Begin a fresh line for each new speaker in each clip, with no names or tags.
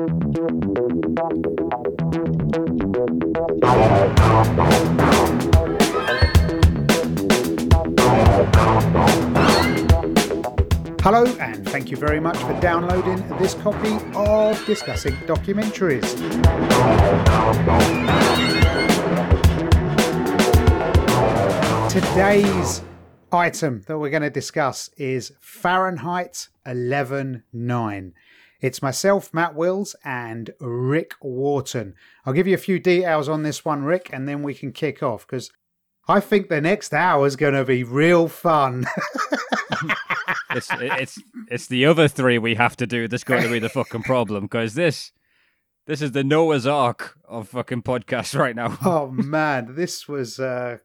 Hello, and thank you very much for downloading this copy of Discussing Documentaries. Today's item that we're going to discuss is Fahrenheit 11.9. It's myself, Matt Wills, and Rick Wharton. I'll give you a few details on this one, Rick, and then we can kick off because I think the next hour is going to be real fun.
it's it's it's the other three we have to do that's going to be the fucking problem because this this is the Noah's Ark of fucking podcasts right now.
oh man, this was uh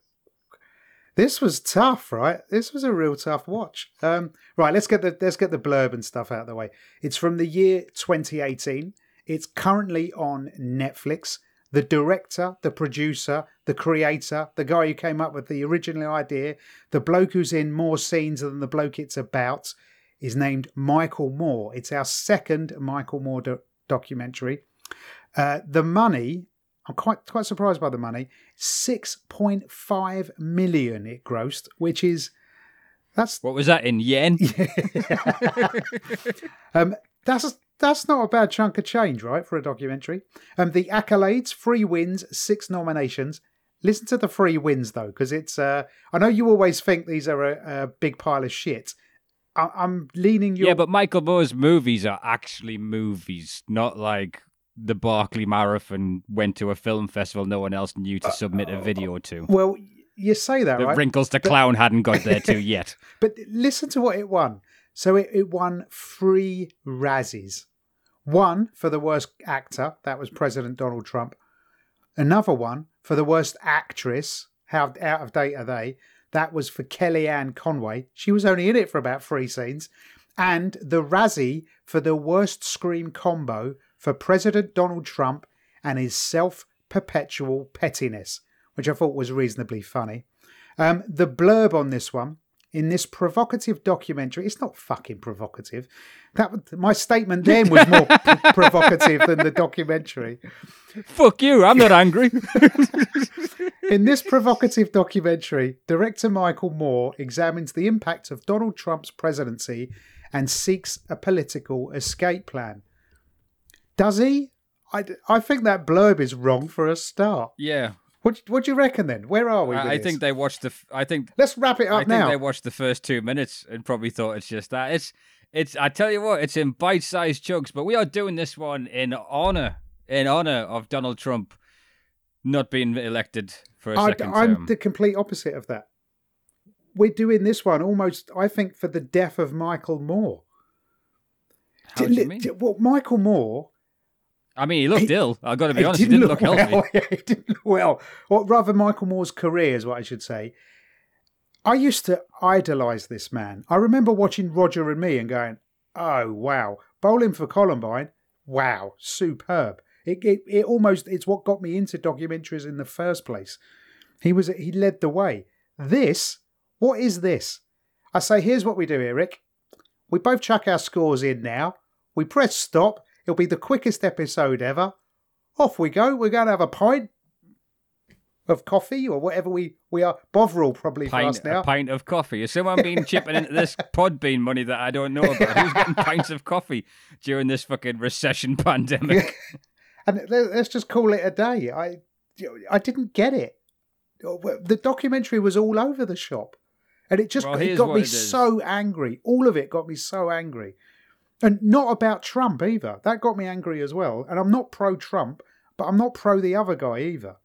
this was tough, right? This was a real tough watch. Um, right, let's get the let's get the blurb and stuff out of the way. It's from the year 2018. It's currently on Netflix. The director, the producer, the creator, the guy who came up with the original idea, the bloke who's in more scenes than the bloke it's about, is named Michael Moore. It's our second Michael Moore do- documentary. Uh, the money I'm quite quite surprised by the money. Six point five million it grossed, which is that's
what was that in yen?
um, that's that's not a bad chunk of change, right, for a documentary. Um, the accolades: three wins, six nominations. Listen to the three wins though, because it's. Uh, I know you always think these are a, a big pile of shit. I, am leaning your.
Yeah, but Michael Moore's movies are actually movies, not like the Barkley Marathon went to a film festival no one else knew to uh, submit a uh, video to.
Well, you say that,
the
right?
Wrinkles the Clown hadn't got there to yet.
But listen to what it won. So it, it won three Razzies. One for the worst actor, that was President Donald Trump. Another one for the worst actress, how out of date are they? That was for Kellyanne Conway. She was only in it for about three scenes. And the Razzie for the worst screen combo for President Donald Trump and his self perpetual pettiness, which I thought was reasonably funny. Um, the blurb on this one, in this provocative documentary, it's not fucking provocative. That my statement then was more p- provocative than the documentary.
Fuck you! I'm not angry.
in this provocative documentary, director Michael Moore examines the impact of Donald Trump's presidency and seeks a political escape plan. Does he? I, I think that blurb is wrong for a start.
Yeah.
What What do you reckon then? Where are we?
I, I think they watched the. I think
let's wrap it up
I
now.
think they watched the first two minutes and probably thought it's just that. It's it's. I tell you what, it's in bite-sized chunks. But we are doing this one in honor in honor of Donald Trump not being elected for a
I,
second
I'm
term.
the complete opposite of that. We're doing this one almost, I think, for the death of Michael Moore.
How do you mean?
Well, Michael Moore
I mean, he looked
He-
ill. I've got to be
It
honest. He didn't look,
well.
healthy.
He didn't look well. Or rather, Michael Moore's career is what I should say. I used to idolise this man. I remember watching Roger and Me and going, "Oh wow, bowling for Columbine, wow, superb." It, it it almost it's what got me into documentaries in the first place. He was he led the way. This, what is this? I say, here's what we do, Eric. We both chuck our scores in now. We press stop. It'll be the quickest episode ever. Off we go. We're going to have a pint of coffee or whatever we, we are. Bovril probably
Pint,
now.
a pint of coffee. Is someone been chipping into this Podbean money that I don't know about? Who's getting pints of coffee during this fucking recession pandemic?
and let- let's just call it a day. I, I didn't get it. The documentary was all over the shop. And it just
Well,
it got me so angry. All of it got me so angry. And not about Trump either. That got me angry as well. And I'm not pro Trump, but I'm not pro the other guy either.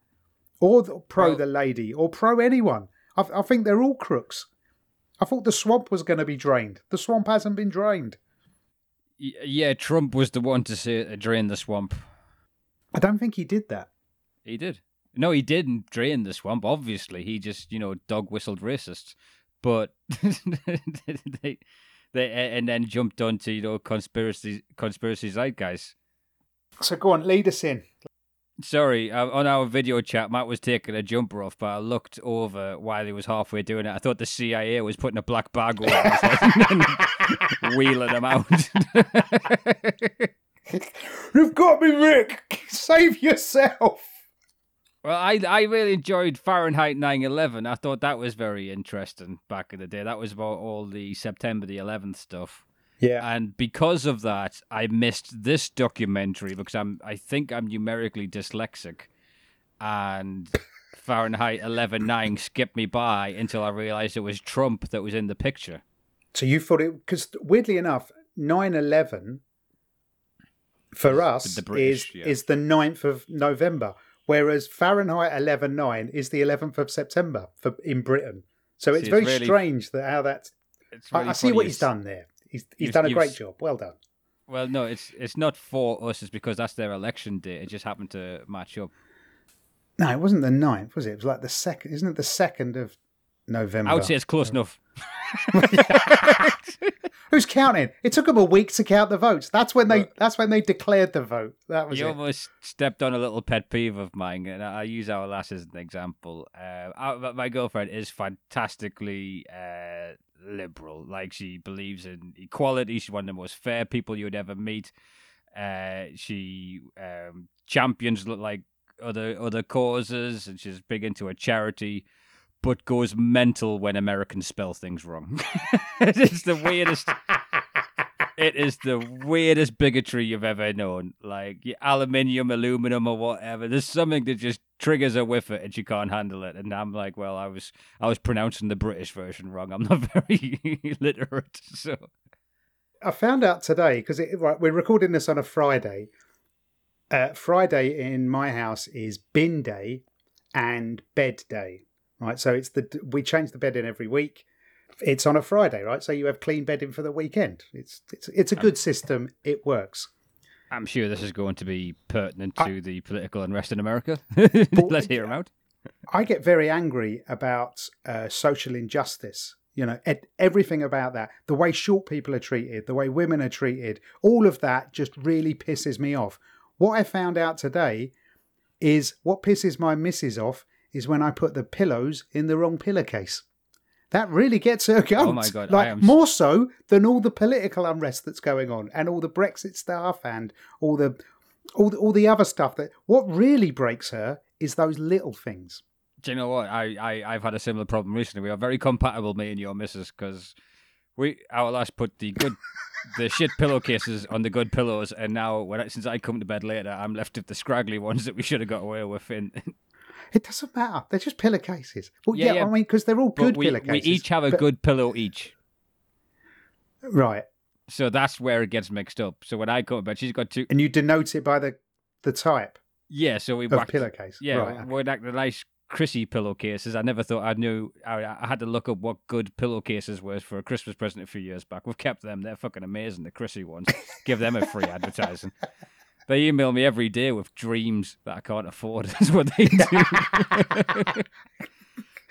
Or the, pro
Well-
the lady, or pro anyone. I, I think they're all crooks. I thought the swamp was going to be drained. The swamp hasn't been drained.
Yeah, Trump was the one to say, uh, drain the swamp.
I don't think he did that.
He did. No, he didn't drain the swamp. Obviously, he just you know dog whistled racists, but they they and then jumped onto you know conspiracy conspiracy zeitgeist.
So go on, lead us in.
Sorry, uh, on our video chat, Matt was taking a jumper off, but I looked over while he was halfway doing it. I thought the CIA was putting a black bag over his head and wheeling him out.
You've got me, Rick. Save yourself.
Well, I I really enjoyed Fahrenheit 9/11. I thought that was very interesting back in the day. That was about all the September the 11th stuff.
Yeah.
And because of that, I missed this documentary because I'm I think I'm numerically dyslexic, and Fahrenheit 11/9 skipped me by until I realized it was Trump that was in the picture.
So you thought it because weirdly enough, 9-11 for us
the British,
is
yeah.
is the 9th of November, whereas Fahrenheit 11.9 is the 11th of September for in Britain. So it's
See, it's
very
really-
strange that how that's.
It's
I, I see what he's done there. He's he's done a great job. Well done.
Well, no, it's it's not for us. It's because that's their election day. It just happened to match up.
No, it wasn't the 9th, was it? It was like the second. Isn't it the second of November?
I would say it's close enough.
Who's counting? It took them a week to count the votes. That's when they. That's when they declared the vote. That was
You
it.
almost stepped on a little pet peeve of mine, and I use our lass as an example. Uh, my girlfriend is fantastically uh, liberal. Like she believes in equality. She's one of the most fair people you'd ever meet. Uh, she um, champions like other other causes, and she's big into a charity. But goes mental when Americans spell things wrong. it's the weirdest it is the weirdest bigotry you've ever known. Like aluminium, aluminum, or whatever. There's something that just triggers her with it, and she can't handle it. And I'm like, well, I was I was pronouncing the British version wrong. I'm not very literate, so
I found out today because right, we're recording this on a Friday. Uh, Friday in my house is bin day and bed day. Right, so it's the we change the bed in every week. It's on a Friday, right? So you have clean bedding for the weekend. It's it's it's a good system. It works.
I'm sure this is going to be pertinent
I-
to the political unrest in America. Let's hear him out.
I get very angry about uh, social injustice. You know, ed- everything about that, the way short people are treated, the way women are treated, all of that just really pisses me off. What I found out today is what pisses my missus off is when I put the pillows in the wrong pillowcase. That really gets her goat.
Oh my God,
Like
am-
more so than all the political unrest that's going on and all the Brexit stuff and all the all the, all the other stuff that what really breaks her is those little things.
Do you know what? I, I, I've had a similar problem recently. We are very compatible, me and your missus, because we our last put the good, the shit pillowcases on the good pillows, and now when I, since I come to bed later, I'm left with the scraggly ones that we should have got away with. In,
It doesn't matter. They're just pillowcases. Well,
Yeah,
yeah,
yeah.
I mean, because they're all good
we, we each have a
but-
good pillow each.
right,
So that's where it gets mixed up. So when I come to bed, she's got two.
and you denote it by the the type
Yeah, so we
of
whacked,
pillowcase.
Yeah,
right.
we're like the nice Chrissy pillowcases. I never thought I knew. I, I had to look up what good pillowcases were for a Christmas present a few years back. We've kept them. They're fucking amazing. The Chrissy ones. Give them a free advertising. They email me every day with dreams that I can't afford. That's what they do.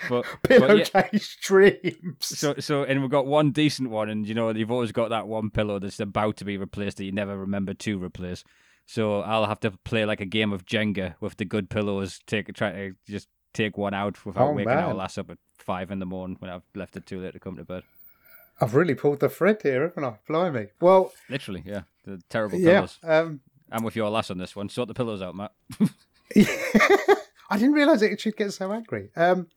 but, but yeah,
pillowcase dreams.
so so and we've got one decent one, and you know you've always got that one pillow that's about to be replaced that you never remember to replace. So I'll have to play like a game of Jenga with the good pillows. Take try to just take one out without
Oh,
waking our
man.
lass up at five in the morning when I've left it too late to come to bed.
I've really pulled the thread here, haven't I? Blimey. Well,
Literally, yeah, the terrible
yeah.
pillows.
Um,
I'm with your lass on this one. Sort the pillows out, Matt.
I didn't realise it should get so angry. Um,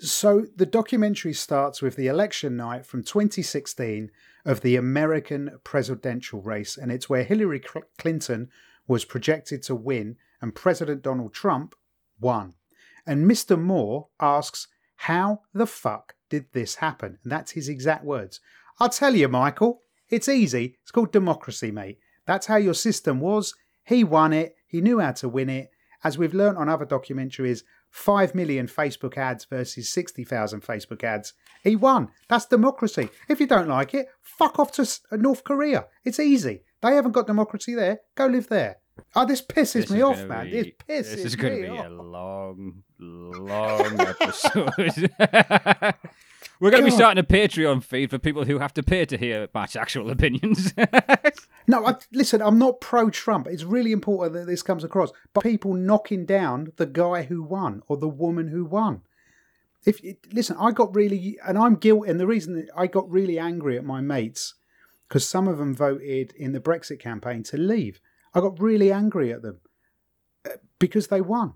so the documentary starts with the election night from 2016 of the American presidential race, and it's where Hillary Clinton was projected to win and President Donald Trump won. And Mr. Moore asks, How the fuck did this happen? And that's his exact words. I'll tell you, Michael, it's easy. It's called democracy, mate. That's how your system was. He won it. He knew how to win it. As we've learned on other documentaries, 5 million Facebook ads versus 60,000 Facebook ads. He won. That's democracy. If you don't like it, fuck off to uh, North Korea. It's easy. They haven't got democracy there. Go live there. Oh, this pisses
This
me off,
gonna
man.
be-
It pisses
This is going to be
off.
a long, long episode. We're going to be starting a Patreon feed for people who have to pay to hear Matt's actual opinions.
No, I, listen, I'm not pro Trump. It's really important that this comes across. But people knocking down the guy who won or the woman who won. If listen, I got really, and I'm guilty. And the reason I got really angry at my mates because some of them voted in the Brexit campaign to leave. I got really angry at them uh, because they won,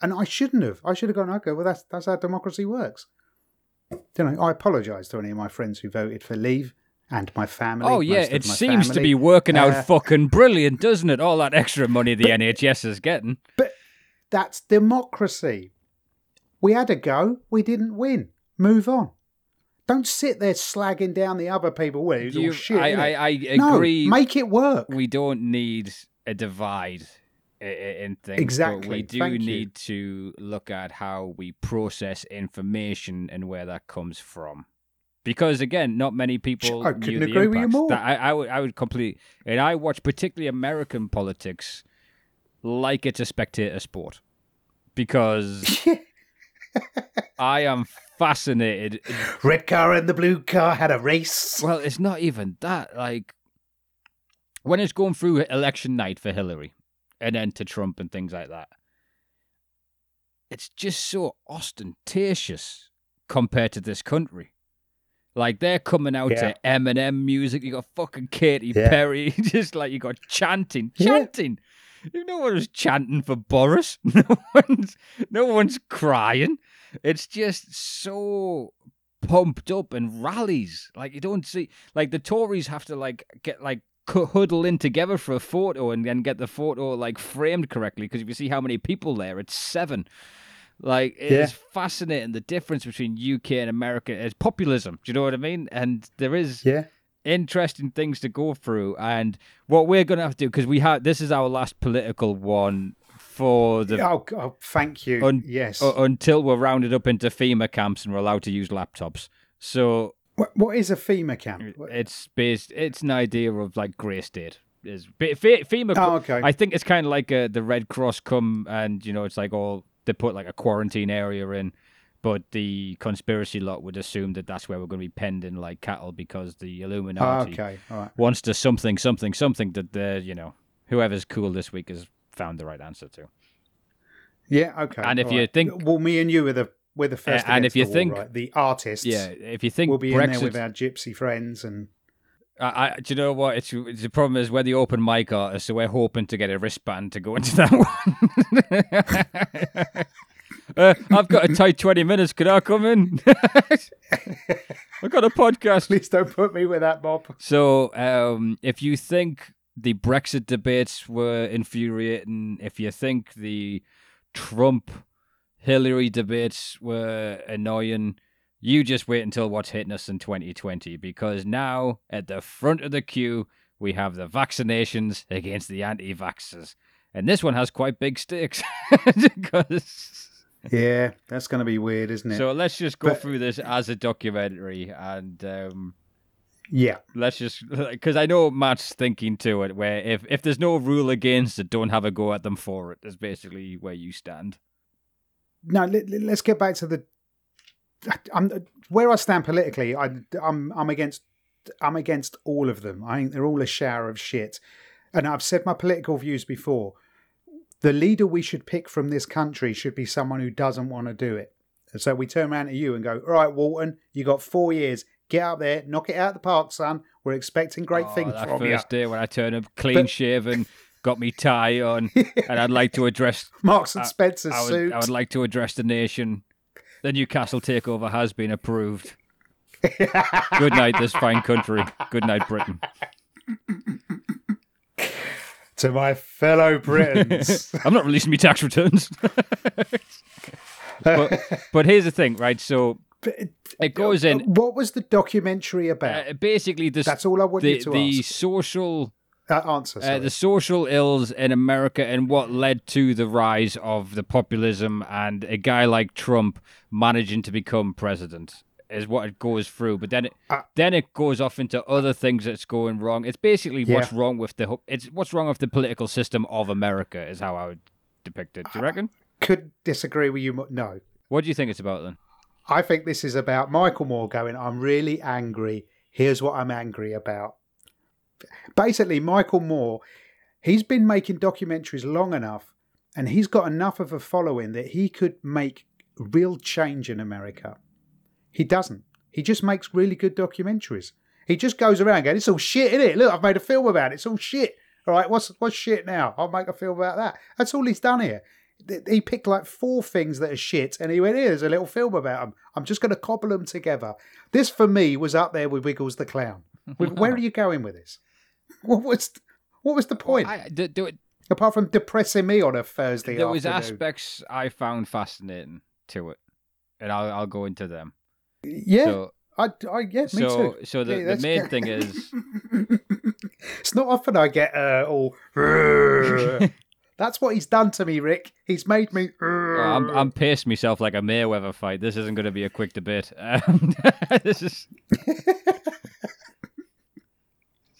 and I shouldn't have. I should have gone. Okay, well that's that's how democracy works. You know, I apologise to any of my friends who voted for leave and my family.
Oh yeah, it seems to be working out
Uh,
fucking brilliant, doesn't it? All that extra money the NHS is getting.
But that's democracy. We had a go. We didn't win. Move on. Don't sit there slagging down the other people. Well, it's all shit.
I? I, I
no,
agree.
make it work.
we don't need a divide in things. But
Exactly,
we do
thank you.
need to look at how we process information and where that comes from. Because again, not many people
I couldn't agree with you more.
That I, I would, I would completely, and I watch particularly American politics like it's a spectator sport, because I am fascinated
Red car and the blue car had a race.
well, it's not even that. Like when it's going through election night for Hillary and then to Trump and things like that, it's just so ostentatious compared to this country. Like they're coming out
Yeah.
to Eminem music. You got fucking Katy
Yeah.
Perry, just like you got chanting, chanting. You know what was chanting for Boris? No one's, no one's crying. It's just so pumped up and rallies. Like you don't see, like the Tories have to like get like huddle in together for a photo and then get the photo like framed correctly because if you see how many people there, it's seven. Like it's
Yeah.
fascinating the difference between UK and America is populism. Do you know what I mean? And there is
Yeah.
interesting things to go through. And what we're going to have to do because we have this is our last political one for the
Oh, oh, thank you.
Un-
yes.
uh, until we're rounded up into FEMA camps and we're allowed to use laptops. So
what, what is a FEMA camp?
it's based. It's an idea of like grey state. Is Fe- Fe- FEMA?
Oh, okay.
I think it's kind of like uh, the Red Cross come and you know it's like all they put like a quarantine area in, but the conspiracy lot would assume that that's where we're going to be penned in like cattle because the
Oh,
Illuminati
okay. All right.
wants to something something something that the you know whoever's cool this week has found the right answer to.
Yeah. Okay.
And if
all
you
right.
think-
well, me and you are the we're the first.
and if you
wall,
think-
right? the artists,
Yeah, if you think
we'll be in there with our gypsy friends and.
I, I, do you know what? It's, it's the problem is we're the open mic artists, so we're hoping to get a wristband to go into that one. uh, I've got a tight twenty minutes. Could I come in? I've got a podcast.
Please don't put me with that, Bob.
So, um, if you think the Brexit debates were infuriating, if you think the Trump Hillary debates were annoying, you just wait until what's hitting us in 2020 because now at the front of the queue we have the vaccinations against the anti-vaxxers. And this one has quite big stakes because
Yeah, that's going to be weird, isn't it?
so let's just go
But-
through this as a documentary and um
yeah.
let's just because I know Matt's thinking to it where if if there's no rule against it, don't have a go at them for it. Is basically where you stand.
No, let, let's get back to the. I'm where I stand politically. I, I'm I'm against I'm against all of them. I think they're all a shower of shit. And I've said my political views before. The leader we should pick from this country should be someone who doesn't want to do it. And so we turn around to you and go, "All right, Walton, you got four years. Get out there, knock it out of the park, son. We're expecting great
Oh,
things
that
from you."
first day when I turn up clean shaven, got me tie on, and I'd like to address
Marks and
I-
Spencer
I would,
suit.
I would like to address the nation. The Newcastle takeover has been approved. Good night, this fine country. Good night, Britain.
to my fellow Britons.
I'm not releasing my tax returns. but but here's the thing, right? So it goes in.
What was the documentary about?
Uh, basically, this
That's all I want
the
you to
the
ask.
social
That answer.
uh, the social ills in America and what led to the rise of the populism and a guy like Trump managing to become president is what it goes through. But then it
Uh,
then it goes off into other things that's going wrong. It's basically
Yeah.
what's wrong with the it's what's wrong with the political system of America is how I would depict it. Do you reckon?
Could disagree with you. No,
What do you think it's about then?
I think this is about Michael Moore going. I'm really angry. Here's what I'm angry about. Basically, Michael Moore, he's been making documentaries long enough, and he's got enough of a following that he could make real change in America. He doesn't. He just makes really good documentaries. He just goes around going, "It's all shit, isn't it? Look, I've made a film about it. It's all shit. All right, what's what's shit now? I'll make a film about that. That's all he's done here. He picked like four things that are shit, and he went, "There's a little film about them. I'm just going to cobble them together." This for me was up there with Wiggles the clown. Where are you going with this? What was what was the point
I, d- do it,
apart from depressing me on a Thursday
there was aspects I found fascinating to it, and I'll I'll go into them.
Yeah,
So
I, I yeah, me
so
too.
so the,
Yeah,
the main thing is
it's not often I get uh, all. That's what he's done to me, Rick. He's made me.
Oh, I'm I'm pissed myself like a Mayweather fight. This isn't going to be a quick debate. Um, this is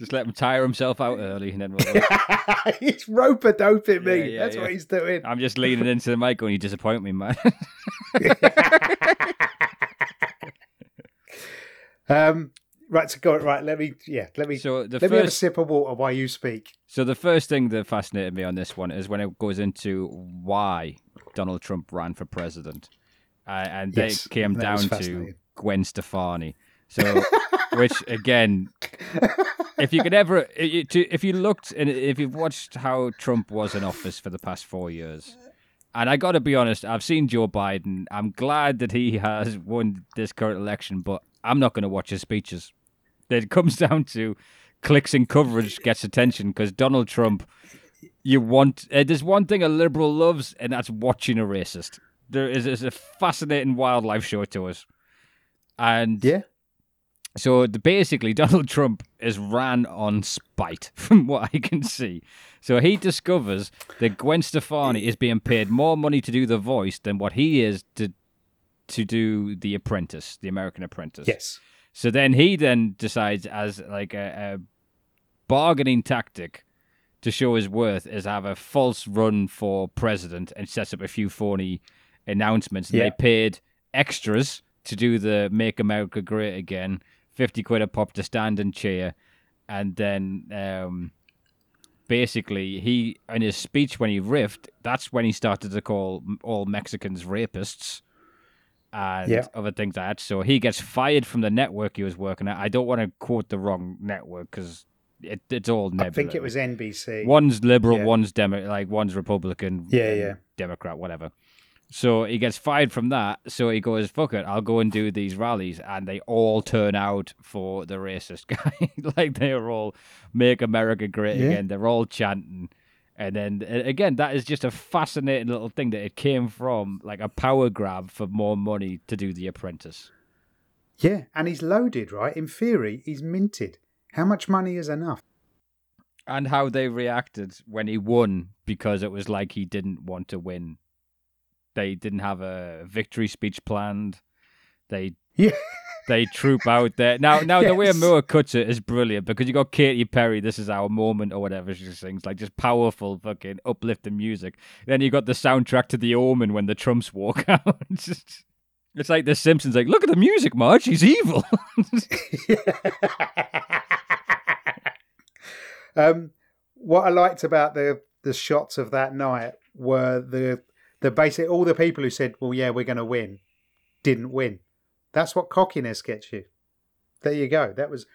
just let him tire himself out early, and then we'll,
he's rope-a-doping me.
Yeah, yeah,
That's
yeah.
what he's doing.
I'm just leaning into the mic going, "You disappoint me, man."
um, right, so go right. Let me, yeah, let me.
so the
let me have a sip of water while you speak.
So the first thing that fascinated me on this one is when it goes into why Donald Trump ran for president, uh, and they came down to. Gwen Stefani. So, which again, if you could ever, if you looked and if you've watched how Trump was in office for the past four years, and I got to be honest, I've seen Joe Biden. I'm glad that he has won this current election, but I'm not going to watch his speeches. It comes down to clicks and coverage gets attention because Donald Trump. You want uh, there's one thing a liberal loves, and that's watching a racist. There is, a fascinating wildlife show to us, and
Yeah,
so the, basically, Donald Trump is ran on spite, from what I can see. So he discovers that Gwen Stefani is being paid more money to do the voice than what he is to to do the Apprentice, the American Apprentice.
yes,
So then he then decides, as like a, a bargaining tactic to show his worth, is have a false run for president and sets up a few phony announcements. And
Yeah.
They paid extras to do the "Make America Great Again," fifty quid a pop to stand and cheer, and then um, basically he in his speech when he riffed, that's when he started to call all Mexicans rapists and
Yeah.
other things like that. So he gets fired from the network he was working at. I don't want to quote the wrong network because it, it's all nebulous.
I think it was NBC.
One's liberal,
Yeah.
one's demo, like one's Republican,
Yeah, yeah.
Democrat, whatever. So he gets fired from that. So he goes, "Fuck it, I'll go and do these rallies," and they all turn out for the racist guy. like they are all "Make America Great
Yeah.
Again." They're all chanting, and then again, that is just a fascinating little thing that it came from, like a power grab for more money to do The Apprentice.
Yeah, and he's loaded, right? In theory, he's minted. How much money is enough?
and how they reacted when he won because it was like he didn't want to win. They didn't have a victory speech planned. They
Yeah.
they troop out there. Now now the way
Yes.
Moore cuts it is brilliant because you got Katy Perry, this is our moment or whatever she sings, like just powerful fucking uplifting music. Then you got the soundtrack to The Omen when the Trumps walk out. It's just- it's like the Simpsons, like, look at the music, Marge, he's evil.
um, what I liked about the the shots of that night were the the basic all the people who said, "Well, yeah, we're going to win," didn't win. That's what cockiness gets you. There you go. That was.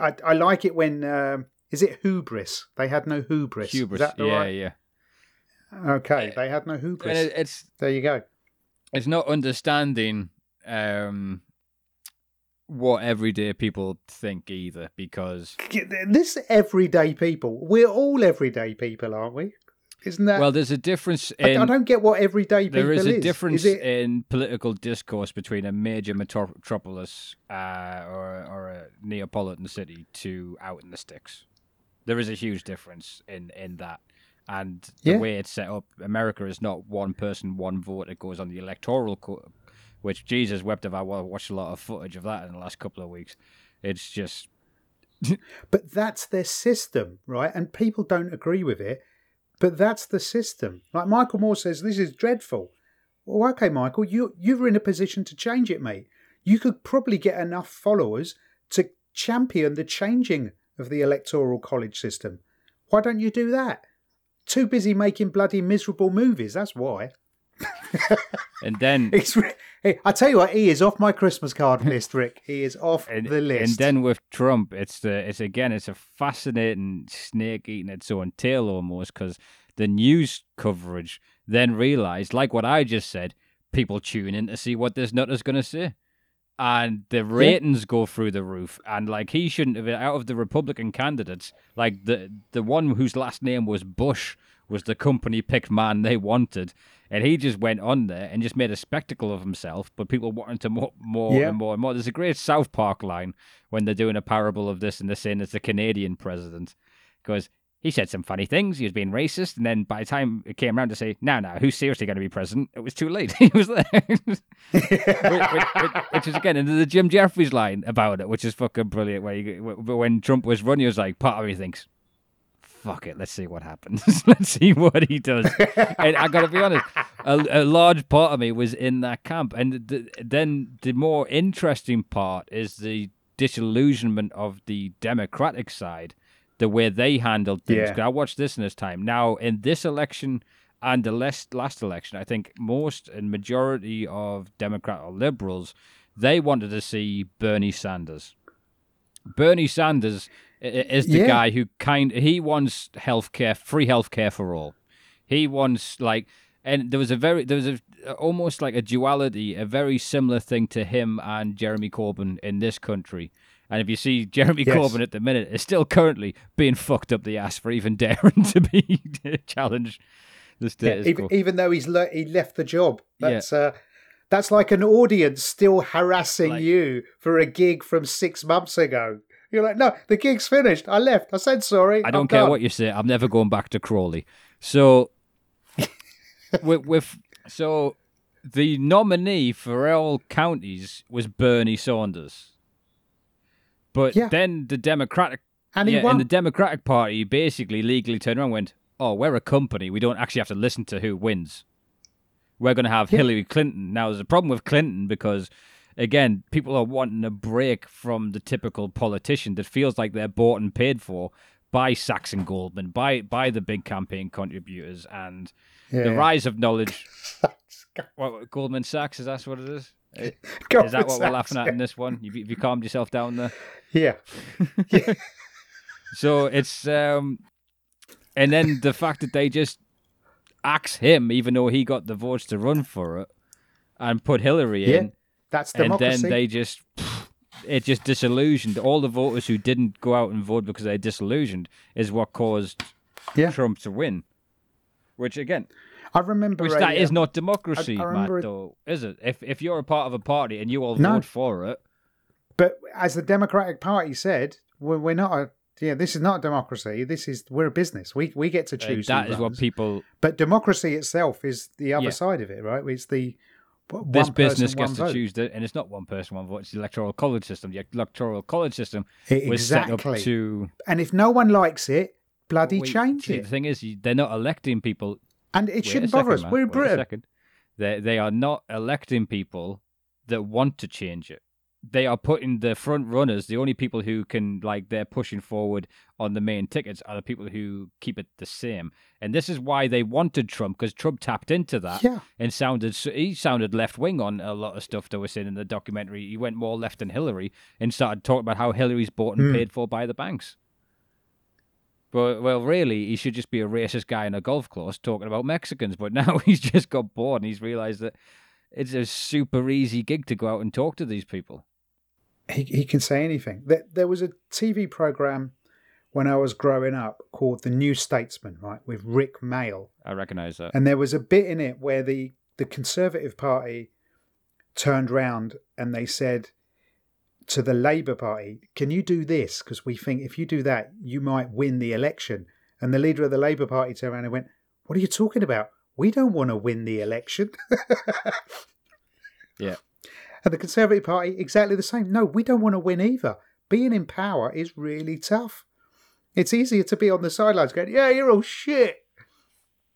I, I like it when um, is it hubris? They had no hubris. Is
Hubris. Yeah,
right-
yeah.
Okay, they had no hubris.
And it, it's
there you go.
it's not understanding um what everyday people think either because
This everyday people. We're all everyday people, aren't we? Isn't that?
well there's a difference
I,
in
I don't get what everyday people
there is a
is.
difference
Is it,
in political discourse between a major metropolis uh, or or a neapolitan city to out in the sticks. There is a huge difference in in that, and the
Yeah.
way it's set up. America is not one person, one vote. It goes on the electoral, co- which Jesus wept if I watched a lot of footage of that in the last couple of weeks. It's just
But that's their system, right? And people don't agree with it. But that's the system. Like Michael Moore says, this is dreadful. Well, okay, Michael, you you're in a position to change it, mate. You could probably get enough followers to champion the changing of the electoral college system. Why don't you do that? Too busy making bloody miserable movies. That's why.
and then
It's, hey, I tell you what, he is off my Christmas card list, Rick. He is off
and,
the list.
and then with Trump, it's the it's again it's a fascinating snake eating its own tail almost because the news coverage then realized, like what I just said, people tune in to see what this nut is going to say. And the ratings go through the roof, and like he shouldn't have been out of the Republican candidates, like the the one whose last name was Bush was the company picked man they wanted, and he just went on there and just made a spectacle of himself. But people wanted to more, more
Yeah.
and more and more. There's a great South Park line when they're doing a parable of this, and they're saying it's the Canadian president because he said some funny things. He was being racist, and then by the time it came around to say, "No, no, who's seriously going to be president?" It was too late. he was there, which, which, which, which is again into the Jim Jeffries line about it, which is fucking brilliant. Where you, when Trump was running, he was like, part of me thinks, "Fuck it, let's see what happens. let's see what he does." and I got to be honest, a, a large part of me was in that camp, and the, then the more interesting part is the disillusionment of the Democratic side, the way they handled things.
Yeah.
I watched this in this time. Now, in this election and the last, last election, I think most and majority of Democrat or liberals, they wanted to see Bernie Sanders. Bernie Sanders is the
Yeah.
guy who kind he wants healthcare, free healthcare for all. He wants like, and there was a very there was a almost like a duality, a very similar thing to him and Jeremy Corbyn in this country. And if you see Jeremy
Yes.
Corbyn at the minute, is still currently being fucked up the ass for even daring to be challenged. the
Yeah, even, even though he's le- he left the job,
Yeah.
that's uh, that's like an audience still harassing
Like-
you for a gig from six months ago. You're like, no, the gig's finished. I left. I said sorry.
I
I'm
don't care
done."
what you say. I'm never going back to Crawley. So, with, with so the nominee for all counties was Bernie Sanders, but
Yeah.
then the Democratic
and
yeah, and the Democratic Party basically legally turned around and went, "Oh, we're a company. We don't actually have to listen to who wins. We're going to have
Yeah.
Hillary Clinton." Now, there's a problem with Clinton because, again, people are wanting a break from the typical politician that feels like they're bought and paid for by Sachs and Goldman, by by the big campaign contributors, and the
Yeah.
rise of knowledge. What, Goldman Sachs is that what it is? Is that what we're laughing at in this one? You, you calmed yourself down there?
Yeah. Yeah.
So it's um, and then the fact that they just axe him, even though he got the votes to run for it, and put Hillary
Yeah.
in,
That's democracy.
and then they just it just disillusioned all the voters who didn't go out and vote because they disillusioned is what caused
Yeah.
Trump to win. Which again,
I remember
which
a,
that is
um,
not democracy,
I remember
Matt.
it-
Though is it? If if you're a part of a party and you all
No.
vote for it,
But as the Democratic Party said, we're, we're not a. Yeah, this is not a democracy. This is we're a business. We we get to
uh,
choose.
that
who
is what people.
But democracy itself is the other
Yeah.
side of it, right? It's the
This business
person,
gets to
vote.
choose the, and it's not one person, one vote. It's the electoral college system. The electoral college system was set up to
And if no one likes it, bloody change
see,
it.
The thing is, they're not electing people.
And it
Wait
shouldn't
second,
bother us.
Matt,
We're in
wait a
Britain.
They they are not electing people that want to change it. They are putting the front runners. The only people who can like they're pushing forward on the main tickets are the people who keep it the same. And this is why they wanted Trump because Trump tapped into that
Yeah.
and sounded he sounded left wing on a lot of stuff that was said in the documentary. He went more left than Hillary and started talking about how Hillary's bought and
Hmm.
paid for by the banks. But well, really, he should just be a racist guy in a golf course talking about Mexicans. But now he's just got bored and he's realized that it's a super easy gig to go out and talk to these people.
He, he can say anything. There, there was a TV program when I was growing up called The New Statesman, right, with Rik Mayall.
I recognize that.
And there was a bit in it where the, the Conservative Party turned round and they said to the Labour Party, Can you do this? Because we think if you do that, you might win the election. And the leader of the Labour Party turned around and went, What are you talking about? We don't want to win the election.
Yeah.
And the Conservative Party, exactly the same. No, we don't want to win either. Being in power is really tough. It's easier to be on the sidelines going, Yeah, you're all shit.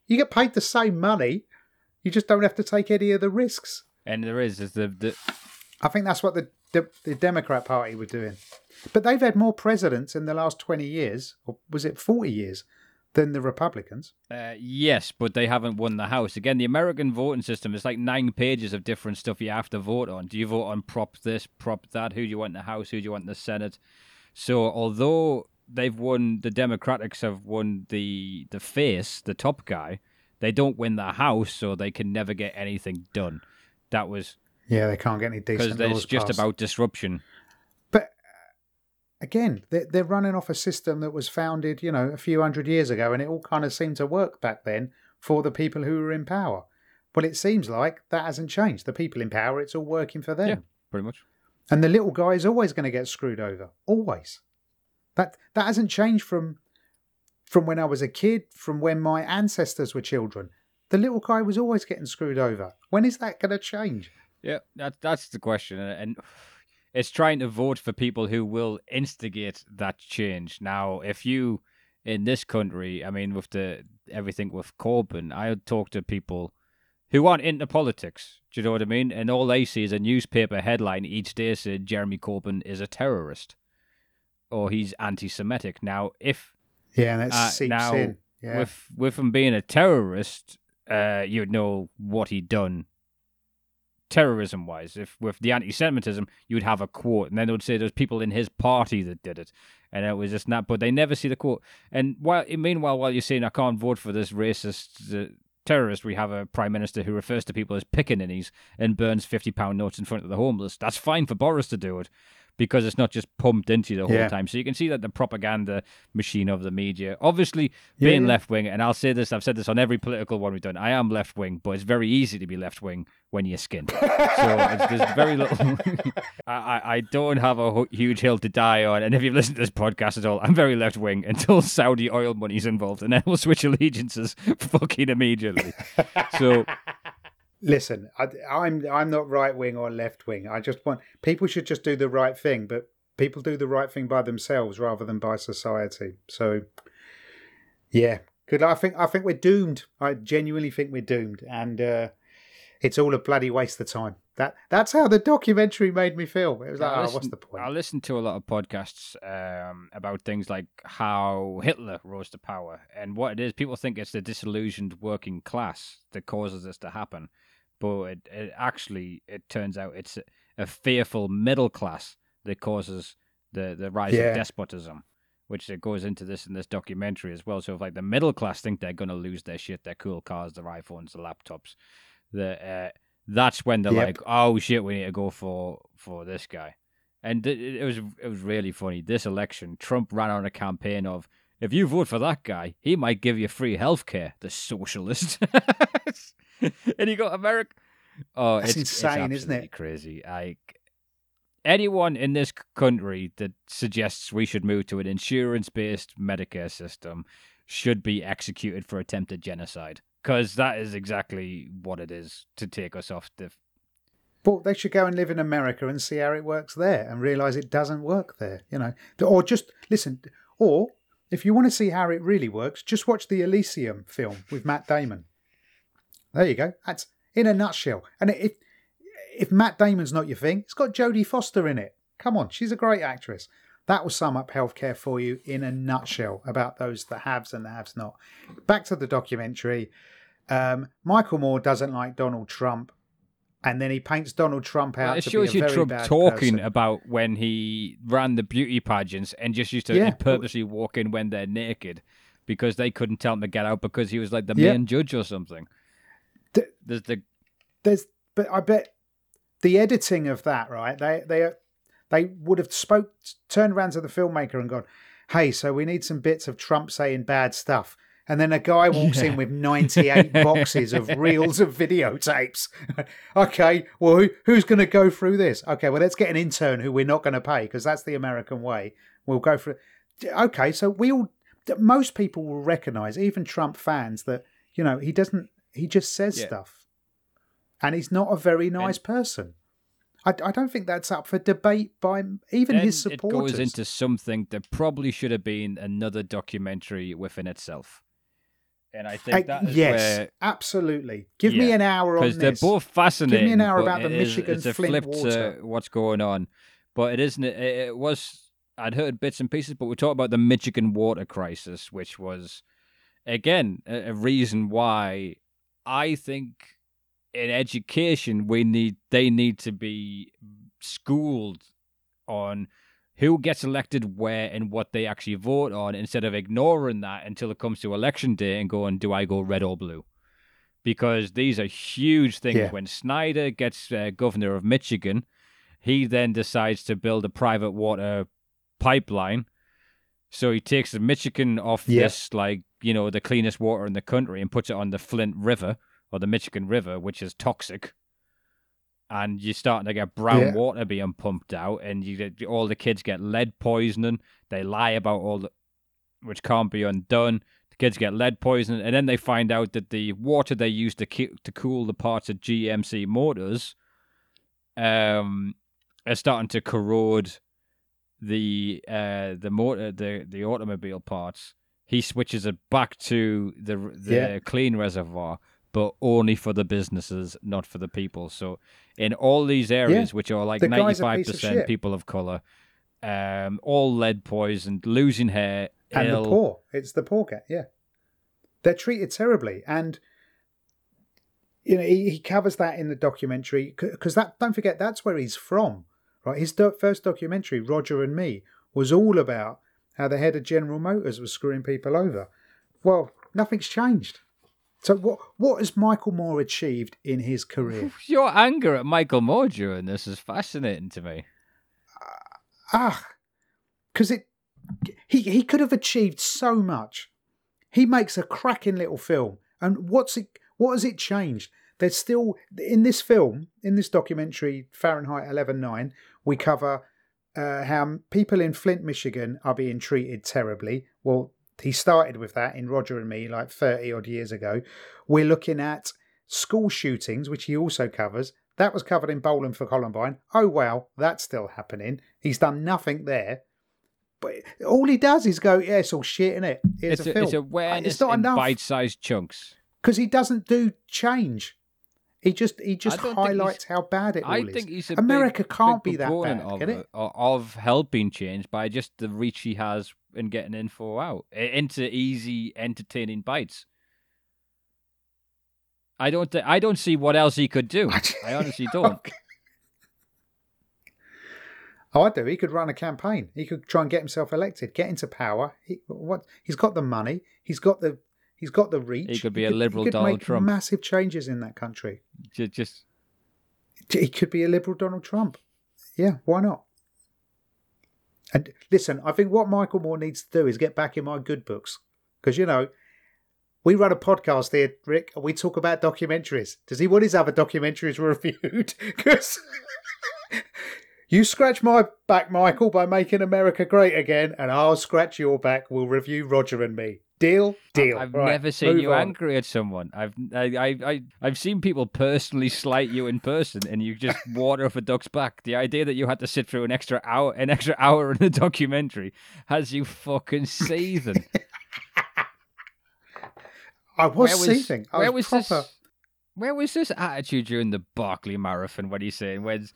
You get paid the same money. You just don't have to take any of the risks.
And there is is the, the
I think that's what the, the the Democrat Party were doing. But they've had more presidents in the last twenty years, or was it forty years, than the Republicans.
Uh, yes, but they haven't won the House. Again, the American voting system is like nine pages of different stuff you have to vote on. Do you vote on prop this, prop that? Who do you want in the House? Who do you want in the Senate? So, although they've won, the Democrats have won the the face, the top guy. They don't win the House, so they can never get anything done. That was
Yeah, they can't get any decent
because it's just
passed.
about disruption.
But again, they're, they're running off a system that was founded, you know, a few hundred years ago, and it all kind of seemed to work back then for the people who were in power. Well, it seems like that hasn't changed. The people in power, it's all working for them.
Yeah. Pretty much.
And the little guy is always going to get screwed over. Always. That that hasn't changed from from when I was a kid, from when my ancestors were children. The little guy was always getting screwed over. When is that going to change?
Yeah, that that's the question, and it's trying to vote for people who will instigate that change. Now, if you in this country, I mean, with the everything with Corbyn, I would talk to people who aren't into politics. Do you know what I mean? And all they see is a newspaper headline each day saying Jeremy Corbyn is a terrorist or he's anti-Semitic. Now, if
Yeah, and that
Uh,
seeps
now,
in. Yeah.
with with him being a terrorist, uh, you'd know what he'd done terrorism wise. If with the anti Semitism, you'd have a quote, and then they would say there's people in his party that did it, and it was just not. But they never see the quote. And while meanwhile, while you're saying I can't vote for this racist. Uh, Terrorist, we have a prime minister who refers to people as pickaninnies and burns fifty pound notes in front of the homeless. That's fine for Boris to do it because it's not just pumped into you the whole
Yeah.
time. So you can see that the propaganda machine of the media, obviously
Yeah,
being
yeah.
left wing, and I'll say this, I've said this on every political one we've done. I am left wing, but it's very easy to be left wing when you're skinned. so it's, there's very little. I, I, I don't have a huge hill to die on, and if you've listened to this podcast at all, I'm very left wing until Saudi oil money's involved, and then we'll switch allegiances fucking immediately. So
Listen, I, I'm I'm not right wing or left wing. I just want people should just do the right thing, but people do the right thing by themselves rather than by society. So, yeah, good. I think I think we're doomed. I genuinely think we're doomed, and uh, it's all a bloody waste of time. That that's how the documentary made me feel. It was like,
I
oh,
listen-
what's the point?
I listen to a lot of podcasts um, about things like how Hitler rose to power, and what it is. People think it's the disillusioned working class that causes this to happen, but it, it actually it turns out it's a, a fearful middle class that causes the the rise
Yeah.
of despotism. Which it goes into this in this documentary as well. So if like the middle class think they're going to lose their shit, their cool cars, their iPhones, their laptops, the uh, that's when they're
Yep.
like, oh shit, we need to go for for this guy. And it, it was it was really funny. This election, Trump ran on a campaign of if you vote for that guy, he might give you free healthcare. The socialist, and you got America. Oh,
That's
it's
insane,
it's
isn't it?
Crazy. I anyone in this country that suggests we should move to an insurance-based Medicare system should be executed for attempted genocide because that is exactly what it is to take us off the
But they should go and live in America and see how it works there and realize it doesn't work there, you know. Or just listen, or if you want to see how it really works, just watch the Elysium film with Matt Damon. There you go. That's in a nutshell. And if if Matt Damon's not your thing, it's got Jodie Foster in it. Come on, she's a great actress. That will sum up healthcare for you in a nutshell about those the haves and the haves not. Back to the documentary. Um, Michael Moore doesn't like Donald Trump, and then he paints Donald Trump out
Well, it
to
shows
be a
you Trump talking
person.
about when he ran the beauty pageants and just used to
Yeah.
purposely walk in when they're naked because they couldn't tell him to get out because he was like the
Yeah.
main judge or something.
D-
There's the
There's, but I bet the editing of that, right? They they they would have spoke, turned around to the filmmaker and gone, "Hey, so we need some bits of Trump saying bad stuff." And then a guy walks in with 98 boxes of reels of videotapes. okay, well, who, who's going to go through this? Okay, well, let's get an intern who we're not going to pay because that's the American way. We'll go for Okay, so we all, most people will recognize, even Trump fans, that, you know, he doesn't, he just says
Yeah.
stuff. And he's not a very nice person. I, I don't think that's up for debate by even his
it
supporters.
goes into something that probably should have been another documentary within itself. And I think
Uh,
that is
yes,
where
absolutely. Give me an hour on
because they're both fascinating.
Give
me an hour
about the
it is-
Michigan
it's a
Flint
flip
water.
to what's going on. But it isn't. It, it was. I'd heard bits and pieces, but we talked about the Michigan water crisis, which was again, a, a reason why I think in education we need they need to be schooled on who gets elected where and what they actually vote on instead of ignoring that until it comes to election day and going, do I go red or blue? Because these are huge things.
Yeah.
When Snyder gets uh, governor of Michigan, he then decides to build a private water pipeline. So he takes the Michigan off
Yeah.
this, like, you know, the cleanest water in the country and puts it on the Flint River or the Michigan River, which is toxic and you're starting to get brown
Yeah.
water being pumped out, and you get all the kids get lead poisoning. They lie about all the, which can't be undone. The kids get lead poisoning, and then they find out that the water they use to ki- to cool the parts of GMC motors, um, are starting to corrode the uh the motor the the automobile parts. He switches it back to the the
Yeah.
clean reservoir, but only for the businesses, not for the people. So in all these areas, which are like ninety five percent people of color, um, all lead poisoned, losing hair,
and
ill.
the poor. It's the poor cat. Yeah, they're treated terribly, and you know he, he covers that in the documentary because that don't forget that's where he's from, right? His do- first documentary, Roger and Me, was all about how the head of General Motors was screwing people over. Well, nothing's changed. So what what has Michael Moore achieved in his career?
Your anger at Michael Moore during this is fascinating to me.
ah, because it he he could have achieved so much. He makes a cracking little film, and what's it? What has it changed? There's still in this film, in this documentary Fahrenheit 11.9, we cover uh, how people in Flint, Michigan, are being treated terribly. Well, he started with that in Roger and Me like 30 odd years ago. We're looking at school shootings, which he also covers. That was covered in Bowling for Columbine. Oh, well, that's still happening. He's done nothing there. But all he does is go, yeah, it's all shit, in it? Here's
It's,
a,
a,
film.
it's awareness
It's not
in
enough
bite-sized chunks.
because he doesn't do change. He just he just
I don't think he's-
highlights how bad it all
I
is.
think he's a
America
big,
can't
big
be that bad,
of,
can it?
o- of helping change by just the reach he has in getting info out into easy, entertaining bites. I don't. Th- I don't see what else he could do. I honestly don't.
Oh, I do. He could run a campaign. He could try and get himself elected, get into power. He, what? He's got the money. He's got the. He's got the reach.
He could be a liberal
he could
Donald
make
Trump.
Massive changes in that country.
Ju- Just
He could be a liberal Donald Trump. Yeah, why not? And listen, I think what Michael Moore needs to do is get back in my good books. Because, you know, we run a podcast here, Rick, and we talk about documentaries. Does he want his other documentaries reviewed? Because you scratch my back, Michael, by making America great again, and I'll scratch your back. We'll review Roger and me. Deal? Deal.
I've never seen you
on.
angry at someone. I've I, I I I've seen people personally slight you in person, and you just water off a duck's back. The idea that you had to sit through an extra hour, an extra hour in the documentary, has you fucking seething.
I was,
where was
seething. I
where
was,
was
proper.
this? Where was this attitude during the Barkley Marathon? What are you saying? When's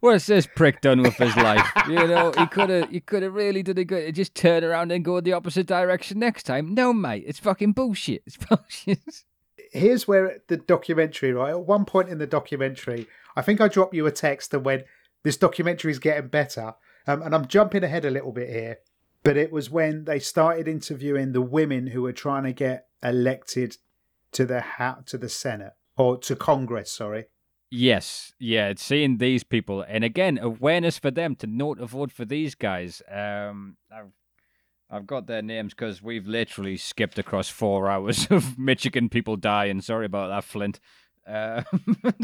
What's this prick done with his life? You know, he could have, he could have really done a good. Just turn around and go the opposite direction next time. No, mate, it's fucking bullshit. It's bullshit.
here's where the documentary, right? At one point in the documentary, I think I dropped you a text and went, This documentary is getting better. Um, and I'm jumping ahead a little bit here, but it was when they started interviewing the women who were trying to get elected to the to the Senate or to Congress, sorry.
Yes, yeah, it's seeing these people, and again, awareness for them to not vote for these guys. Um, I've, I've got their names because we've literally skipped across four hours of Michigan people dying. Sorry about that, Flint. Uh,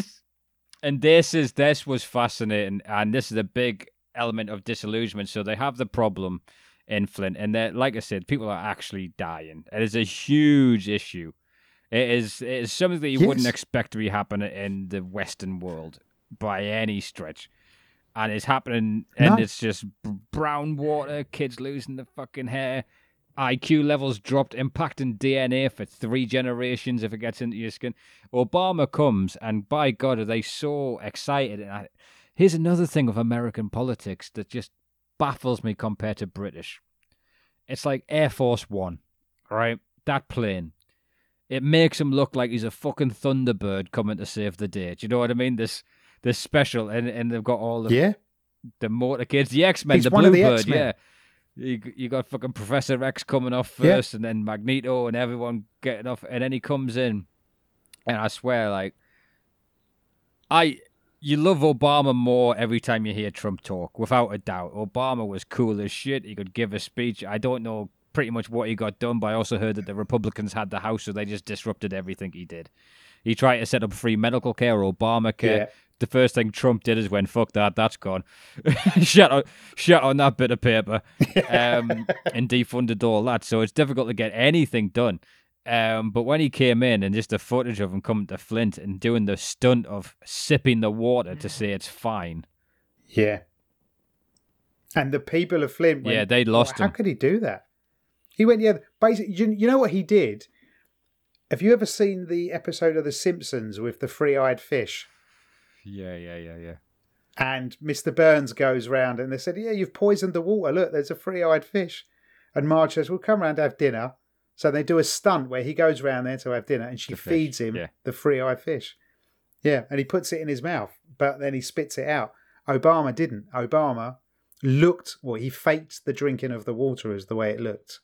and this is this was fascinating, and this is a big element of disillusionment. So they have the problem in Flint, and they're like I said, people are actually dying. It is a huge issue. It is it is something that you wouldn't expect to be happening in the Western world by any stretch, and it's happening, and
No.
it's just brown water, kids losing their fucking hair, IQ levels dropped, impacting DNA for three generations if it gets into your skin. Obama comes, and by God, are they so excited? And I, here's another thing of American politics that just baffles me compared to British. It's like Air Force One, right? that plane. It makes him look like he's a fucking Thunderbird coming to save the day. Do you know what I mean? This this special, and and they've got all the
Yeah.
the motor kids, the X Men, the
one of the
Bluebird, yeah. You you got fucking Professor X coming off
Yeah.
first, and then Magneto, and everyone getting off, and then he comes in, and I swear, like, I you love Obama more every time you hear Trump talk, without a doubt. Obama was cool as shit. He could give a speech. I don't know pretty much what he got done, but I also heard that the Republicans had the House, so they just disrupted everything he did. He tried to set up free medical care, Obamacare
Yeah.
the first thing Trump did is went, fuck that, that's gone. shut, on, shut on that bit of paper um, and defunded all that. So it's difficult to get anything done. Um, but when he came in and just the footage of him coming to Flint and doing the stunt of sipping the water to say it's fine.
Yeah. And the people of Flint went,
Yeah, they
"Well,
lost
How could he do that? He went, yeah, basically, you, you know what he did? Have you ever seen the episode of The Simpsons with the three eyed fish?
Yeah, yeah, yeah, yeah.
And Mr. Burns goes round and they said, Yeah, you've poisoned the water. Look, there's a three eyed fish. And Marge says, Well, come round to have dinner. So they do a stunt where he goes round there to have dinner and she
The fish,
feeds him
yeah.
the three eyed fish. Yeah, and he puts it in his mouth, but then he spits it out. Obama didn't. Obama looked, well, he faked the drinking of the water as the way it looked.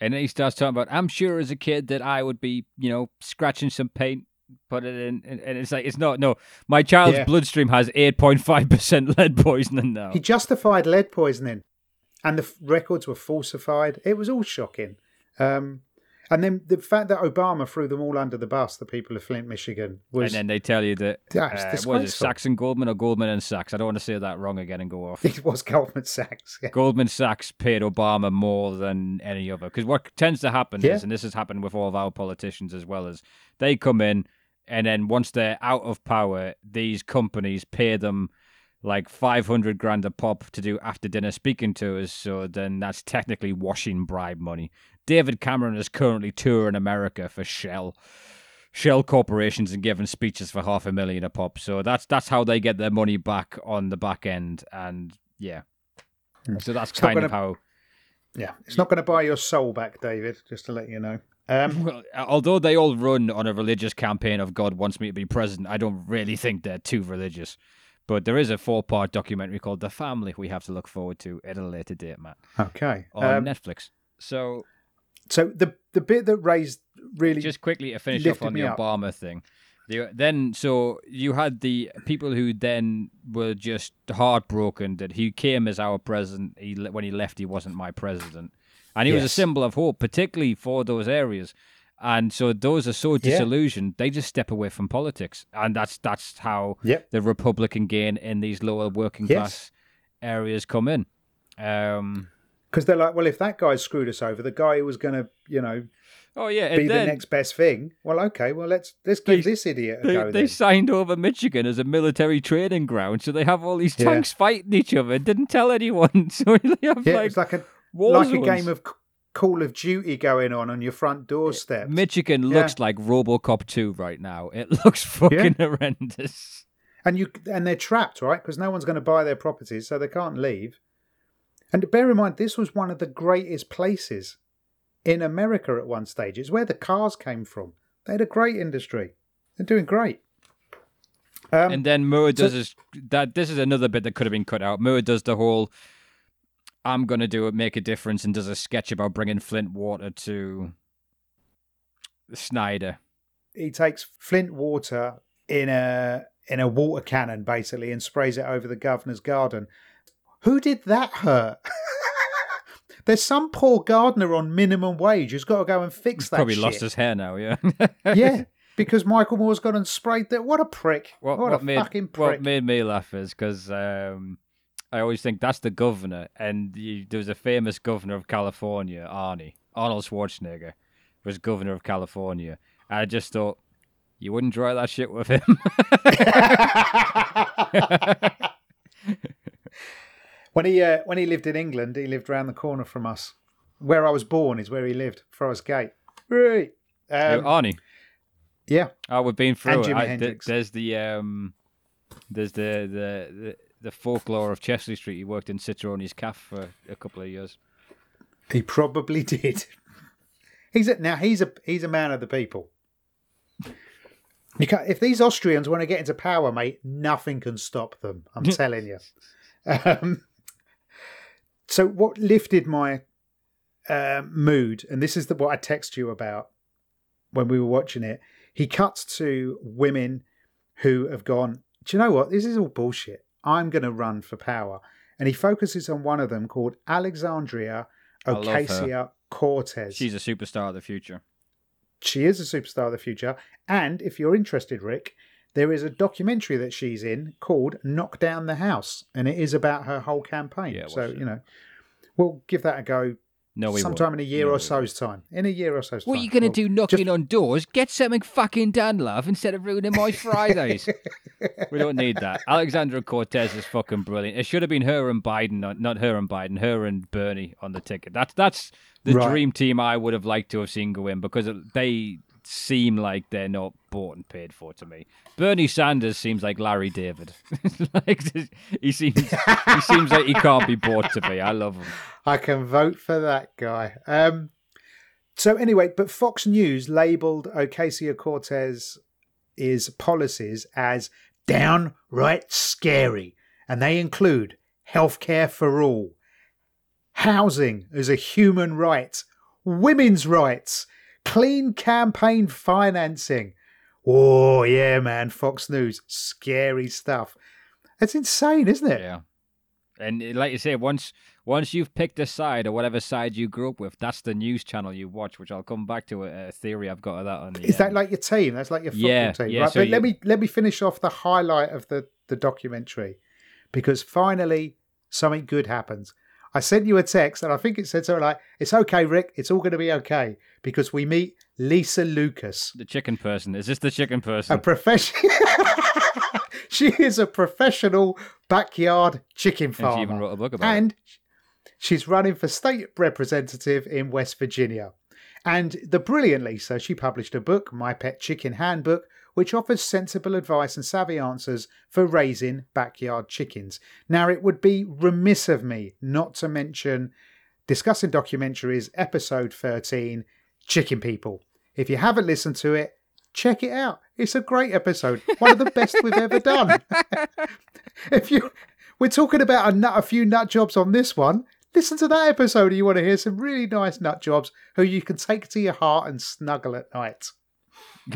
And then he starts talking about, I'm sure as a kid that I would be, you know, scratching some paint, put it in. And, and it's like, it's not, no. My child's
Yeah.
bloodstream has 8.5% lead poisoning now.
He justified lead poisoning, and the f- records were falsified. It was all shocking. Um, and then the fact that Obama threw them all under the bus, the people of Flint, Michigan, was
and then they tell you that,
That's
uh, what is it, and Goldman or Goldman and Sachs? I don't want to say that wrong again and go off.
it was Goldman Sachs. Yeah.
Goldman Sachs paid Obama more than any other. Because what tends to happen
Yeah.
is, and this has happened with all of our politicians as well, is they come in and then once they're out of power, these companies pay them like 500 grand a pop to do after dinner speaking tours. So then that's technically washing bribe money. David Cameron is currently touring America for Shell. Shell corporations and giving speeches for half a million a pop. So that's that's how they get their money back on the back end. And yeah.
Hmm.
So that's
It's
kind of
gonna-
how
Yeah, it's not going to buy your soul back, David. Just to let you know. Um,
Well, although they all run on a religious campaign of God wants me to be president, I don't really think they're too religious. But there is a four-part documentary called The Family we have to look forward to at a later date, Matt,
okay.
on
Um,
Netflix. So
so the the bit that raised really
just quickly to finish off on the
up.
Obama thing. The, then, so you had the people who then were just heartbroken that he came as our president. He when he left, he wasn't my president, and he was a symbol of hope, particularly for those areas. And so those are so
Yeah.
disillusioned, they just step away from politics, and that's that's how
Yep.
the Republican gain in these lower working
Yes.
class areas come in. Um,
because they're like, well, if that guy screwed us over, the guy who was going to, you know,
oh yeah,
be
and
the next best thing. Well, okay, well let's let's
They-
give this idiot a
They,
go
they
then.
signed over Michigan as a military training ground, so they have all these
Yeah.
tanks fighting each other. Didn't tell anyone, so they have
Yeah,
like
it's like a
war
like a game of Call of Duty going on on your front doorstep.
Michigan
Yeah.
looks like RoboCop 2 right now. It looks fucking horrendous.
and you and they're trapped, right? Because no one's going to buy their properties, so they can't leave. And bear in mind, this was one of the greatest places in America at one stage. It's where the cars came from. They had a great industry. They're doing great. Um,
and then Moore
so-
does his, that. This is another bit that could have been cut out. Moore does the whole "I'm gonna do it, make a difference," and does a sketch about bringing Flint water to Snyder.
he takes Flint water in a in a water cannon basically and sprays it over the governor's garden. Who did that hurt? There's some poor gardener on minimum wage who's got to go and fix that.
Probably
shit.
lost his hair now. Yeah.
yeah, because Michael Moore's gone and sprayed that. What a prick!
What,
What,
what
a
made
fucking
what made me laugh is because um, I always think that's the governor, and you, there was a famous governor of California, Arnie Arnold Schwarzenegger, was governor of California. And I just thought you wouldn't try that shit with him.
when he uh, when he lived in England, he lived round the corner from us. Where I was born is where he lived, Forest Gate. Right. Um,
Arnie,
yeah.
oh, we've been through
and
it. I- th- there's the um, there's the, the the the folklore of Chesley Street. He worked in Citrone's Cafe for a couple of years.
He probably did. He's a, now he's a he's a man of the people. You can't, if these Austrians want to get into power, mate, nothing can stop them. I'm telling you. Um, so what lifted my uh, mood, and this is the, what I text you about when we were watching it. He cuts to women who have gone. Do you know what? This is all bullshit. I'm going to run for power, and he focuses on one of them called Alexandria
I love her.
Ocasio Cortez.
She's a superstar of the future.
She is a superstar of the future. And if you're interested, Rick, there is a documentary that she's in called Knock Down the House, and it is about her whole campaign.
Yeah,
so,
it.
you know, we'll give that a go
No, we
sometime
won't.
in a year
No,
or so's time. In a year or so's time.
What are you going to
We'll-
do knocking on doors? Get something fucking done, love, instead of ruining my Fridays. we don't need that. Alexandra Cortez is fucking brilliant. It should have been her and Biden, not, not her and Biden, her and Bernie on the ticket. That's that's the
Right.
dream team I would have liked to have seen go in because they seem like they're not bought and paid for to me. Bernie Sanders seems like Larry David. like he seems he seems like he can't be bought to me. I love him.
I can vote for that guy. Um, so anyway, but Fox News labelled Ocasio Cortez is policies as downright scary, and they include healthcare for all, housing as a human right, women's rights, clean campaign financing. Oh yeah, man, Fox News, scary stuff. That's insane, isn't it?
Yeah. And uh, like you say, once once you've picked a side or whatever side you grew up with, that's the news channel you watch. Which I'll come back to a, a theory I've got of that on. The,
Is that
um,
like your team? That's like your football
Yeah,
team,
yeah,
right?
so
but let me let me finish off the highlight of the the documentary because finally something good happens. I sent you a text and I think it said something like, "It's okay, Rick. It's all going to be okay because we meet Lisa Lucas,
the chicken person? Is this the chicken person?
a professional. she is a professional backyard chicken farmer.
and she even wrote a book about it.
and she's running for state representative in West Virginia. And the brilliant Lisa, she published a book, My Pet Chicken Handbook, which offers sensible advice and savvy answers for raising backyard chickens. Now, it would be remiss of me not to mention discussing documentaries, episode 13, Chicken People. If you haven't listened to it, check it out. It's a great episode, one of the best we've ever done. if you, we're talking about a, nut, a few nut jobs on this one. Listen to that episode. if You want to hear some really nice nut jobs who you can take to your heart and snuggle at night.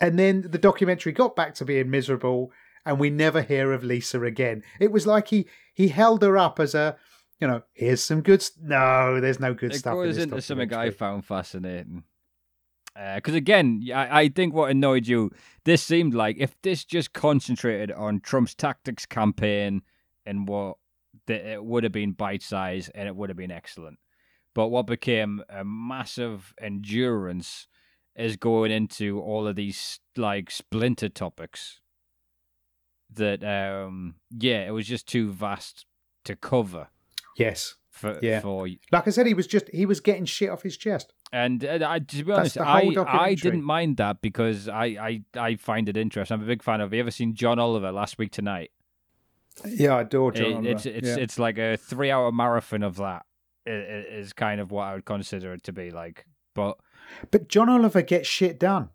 and then the documentary got back to being miserable, and we never hear of Lisa again. It was like he he held her up as a, you know, here's some good. St- no, there's no good
it
stuff. in
goes
this
into something I found fascinating. Uh, because again, I, I think what annoyed you, this seemed like if this just concentrated on Trump's tactics campaign and what that it would have been bite size and it would have been excellent. But what became a massive endurance is going into all of these like splinter topics. That um yeah, it was just too vast to cover
Yes,
for
Yeah.
for
like I said, he was just he was getting shit off his chest.
and uh, I, to be honest, I, I didn't mind that because I, I, I find it interesting. I'm a big fan of. Have you ever seen John Oliver last week tonight?
Yeah, I adore
It-
John. Oliver.
it's it's
Yeah.
it's like a three hour marathon of that. Is kind of what I would consider it to be like. But
But John Oliver gets shit done.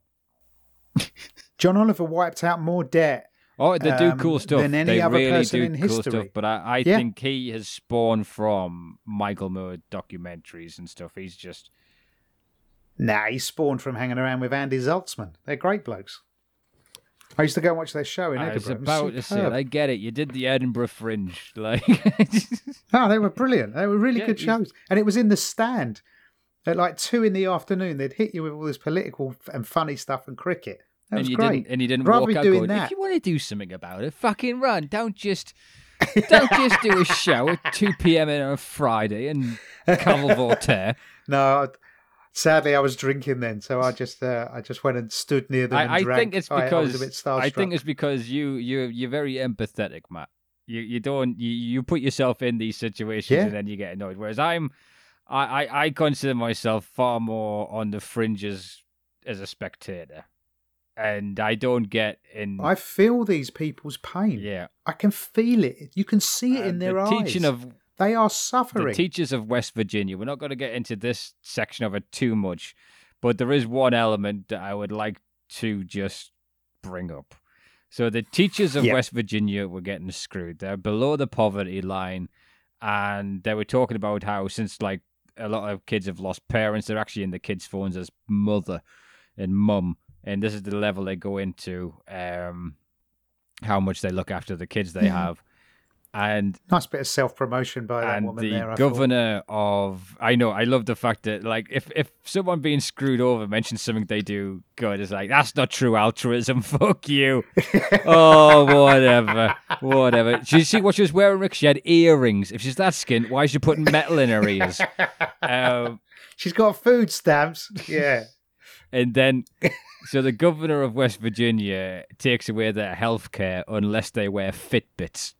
John Oliver wiped out more debt.
oh, they do
Um,
cool stuff.
than any
they
other
really
person
do
in
cool
history.
stuff. But I, I
Yeah.
think he has spawned from Michael Moore documentaries and stuff. He's just
Nah, he spawned from hanging around with Andy Zaltzman. They're great blokes. I used to go and watch their show in
I
Edinburgh. It was
about to say. I get it. You did the Edinburgh Fringe, like.
No, they were brilliant. They were really
Yeah,
good shows. And it was in the stand at like two in the afternoon. They'd hit you with all this political and funny stuff and cricket. That
and
was
you
great.
didn't and you didn't
Rather
walk out
doing
going,
that.
if you want to do something about it, fucking run. Don't just don't just do a show at two PM on a Friday and Carmel Voltaire.
No, I- sadly, I was drinking then, so I just uh, I just went and stood near them and
I, I think it's
I- I,
because
a bit.
I think it's because you you you're very empathetic, Matt. You you don't you, you put yourself in these situations
Yeah.
and then you get annoyed. Whereas I'm I, I, I consider myself far more on the fringes as a spectator. And I don't get in
I feel these people's pain.
yeah.
I can feel it. You can see it in their
the
eyes.
teaching of
They are
the
suffering.
teachers of West Virginia. We're not going to get into this section of it too much, but there is one element that I would like to just bring up. So the teachers of
Yeah.
West Virginia were getting screwed. They're below the poverty line, and they were talking about how since like a lot of kids have lost parents, they're actually in the kids' phones as mother and mum, and this is the level they go into. Um, how much they look after the kids they
Yeah.
have, and
nice bit of self promotion by that woman
the
there.
Governor of I know I love the fact that like if if someone being screwed over mentions something they do good, it's like that's not true altruism. Fuck you. oh whatever, whatever. Did you see what she was wearing, Rick? She had earrings. If she's that skint, why is she putting metal in her ears? Um,
She's got food stamps. Yeah.
and then. So the governor of West Virginia takes away their health care unless they wear Fitbits.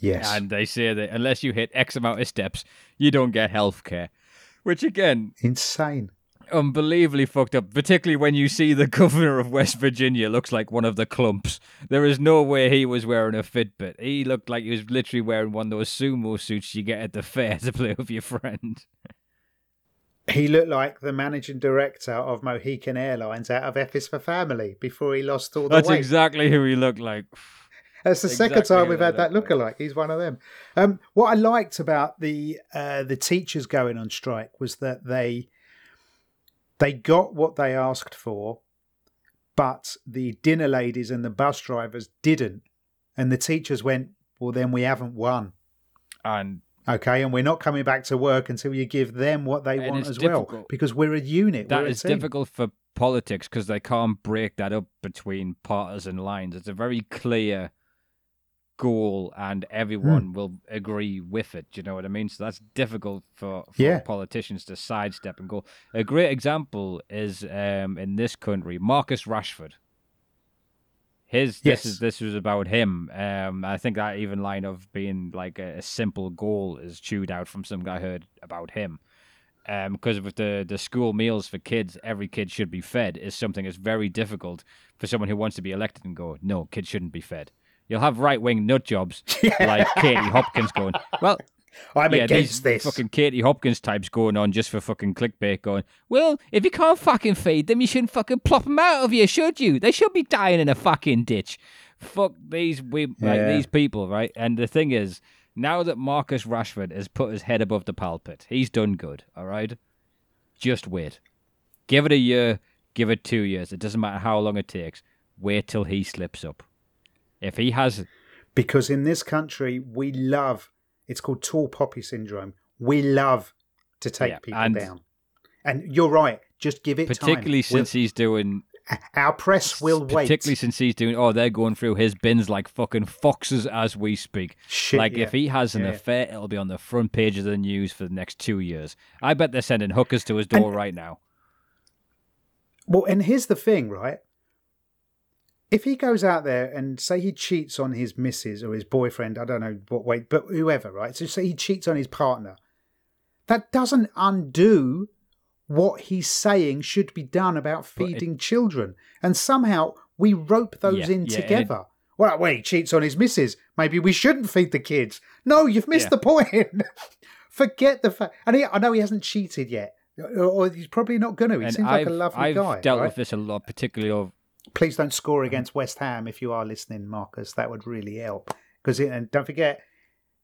Yes.
And they say that unless you hit X amount of steps, you don't get health care. Which again,
Insane.
unbelievably fucked up, particularly when you see the governor of West Virginia looks like one of the clumps. There is no way he was wearing a Fitbit. He looked like he was literally wearing one of those sumo suits you get at the fair to play with your friend.
He looked like the managing director of Mohican Airlines out of F is for Family before he lost all the
That's
weight.
exactly who he looked like.
That's the second time we've had that lookalike. He's one of them. Um, what I liked about the uh, the teachers going on strike was that they they got what they asked for, but the dinner ladies and the bus drivers didn't, and the teachers went, "Well, then we haven't won."
And
Okay, and we're not coming back to work until you give them what they want as well, because we're a unit.
that is difficult for politics because they can't break that up between partisan lines. It's a very clear goal, and everyone
Hmm.
will agree with it. Do you know what I mean? So that's difficult for, for
Yeah.
politicians to sidestep and go. A great example is um, in this country, Marcus Rashford. His this is this was about him. Um, I think that even line of being like a, a simple goal is chewed out from something I heard about him um, because with the, the school meals for kids, every kid should be fed is something that's very difficult for someone who wants to be elected and go, no, kids shouldn't be fed. You'll have right wing nut jobs like Katie Hopkins going, well, oh,
I'm
yeah,
against
these
this.
fucking Katie Hopkins types going on just for fucking clickbait going, well, if you can't fucking feed them, you shouldn't fucking plop them out of you, should you? They should be dying in a fucking ditch. Fuck these we like
Yeah.
these people, right? And the thing is, now that Marcus Rashford has put his head above the pulpit, he's done good, all right? Just wait. Give it a year, give it two years. It doesn't matter how long it takes. Wait till he slips up. If he has
because in this country we love it's called tall poppy syndrome. We love to take
Yeah,
people
and-
down. And you're right just give it
particularly
time
since he's doing
our press will wait.
particularly since he's doing oh they're going through his bins like fucking foxes as we speak.
Shit,
like
yeah.
if he has an
Yeah,
affair it'll be on the front page of the news for the next two years. I bet they're sending hookers to his door right now.
Well and here's the thing right if he goes out there and say he cheats on his missus or his boyfriend i don't know what way but whoever right so say he cheats on his partner that doesn't undo what he's saying should be done about
But it-
feeding children. And somehow we rope those
Yeah,
in
yeah, and it-
together. well, well, he cheats on his missus. Maybe we shouldn't feed the kids. No, you've missed
Yeah.
the point. Forget the fact. And he, I know he hasn't cheated yet. Or- he's probably not going to. He
and
seems
I've,
like a lovely guy.
I've dealt
right?
with this a lot particularly of
Please don't score against West Ham if you are listening, Marcus. That would really help. Because and don't forget,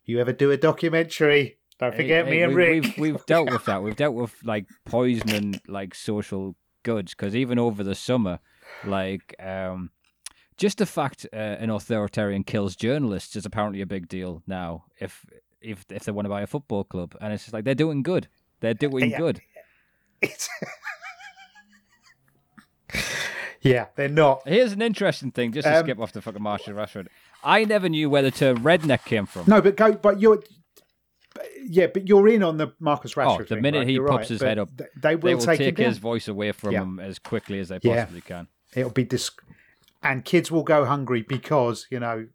if you ever do a documentary, don't forget
Hey,
me
hey,
and
we-
Rick.
We've, we've dealt with that. We've dealt with like poisoning like social goods because even over the summer, like um, just the fact uh, an authoritarian kills journalists is apparently a big deal now. If if if they want to buy a football club, and it's just like they're doing good. They're doing
Yeah.
good.
It's- yeah, they're not.
Here's an interesting thing, just to
Um,
skip off the fucking Marshall Rashford. I never knew where the term redneck came from.
No, but go. But you're. Yeah, but you're in on the Marcus Rashford.
Oh, the
thing,
minute
right?
he
You're
pops
right,
his
but
head up,
th- they will
they will
take,
take, his
down.
voice away from
Yeah.
him as quickly as they
Yeah.
possibly can.
It'll be dis- and kids will go hungry because you know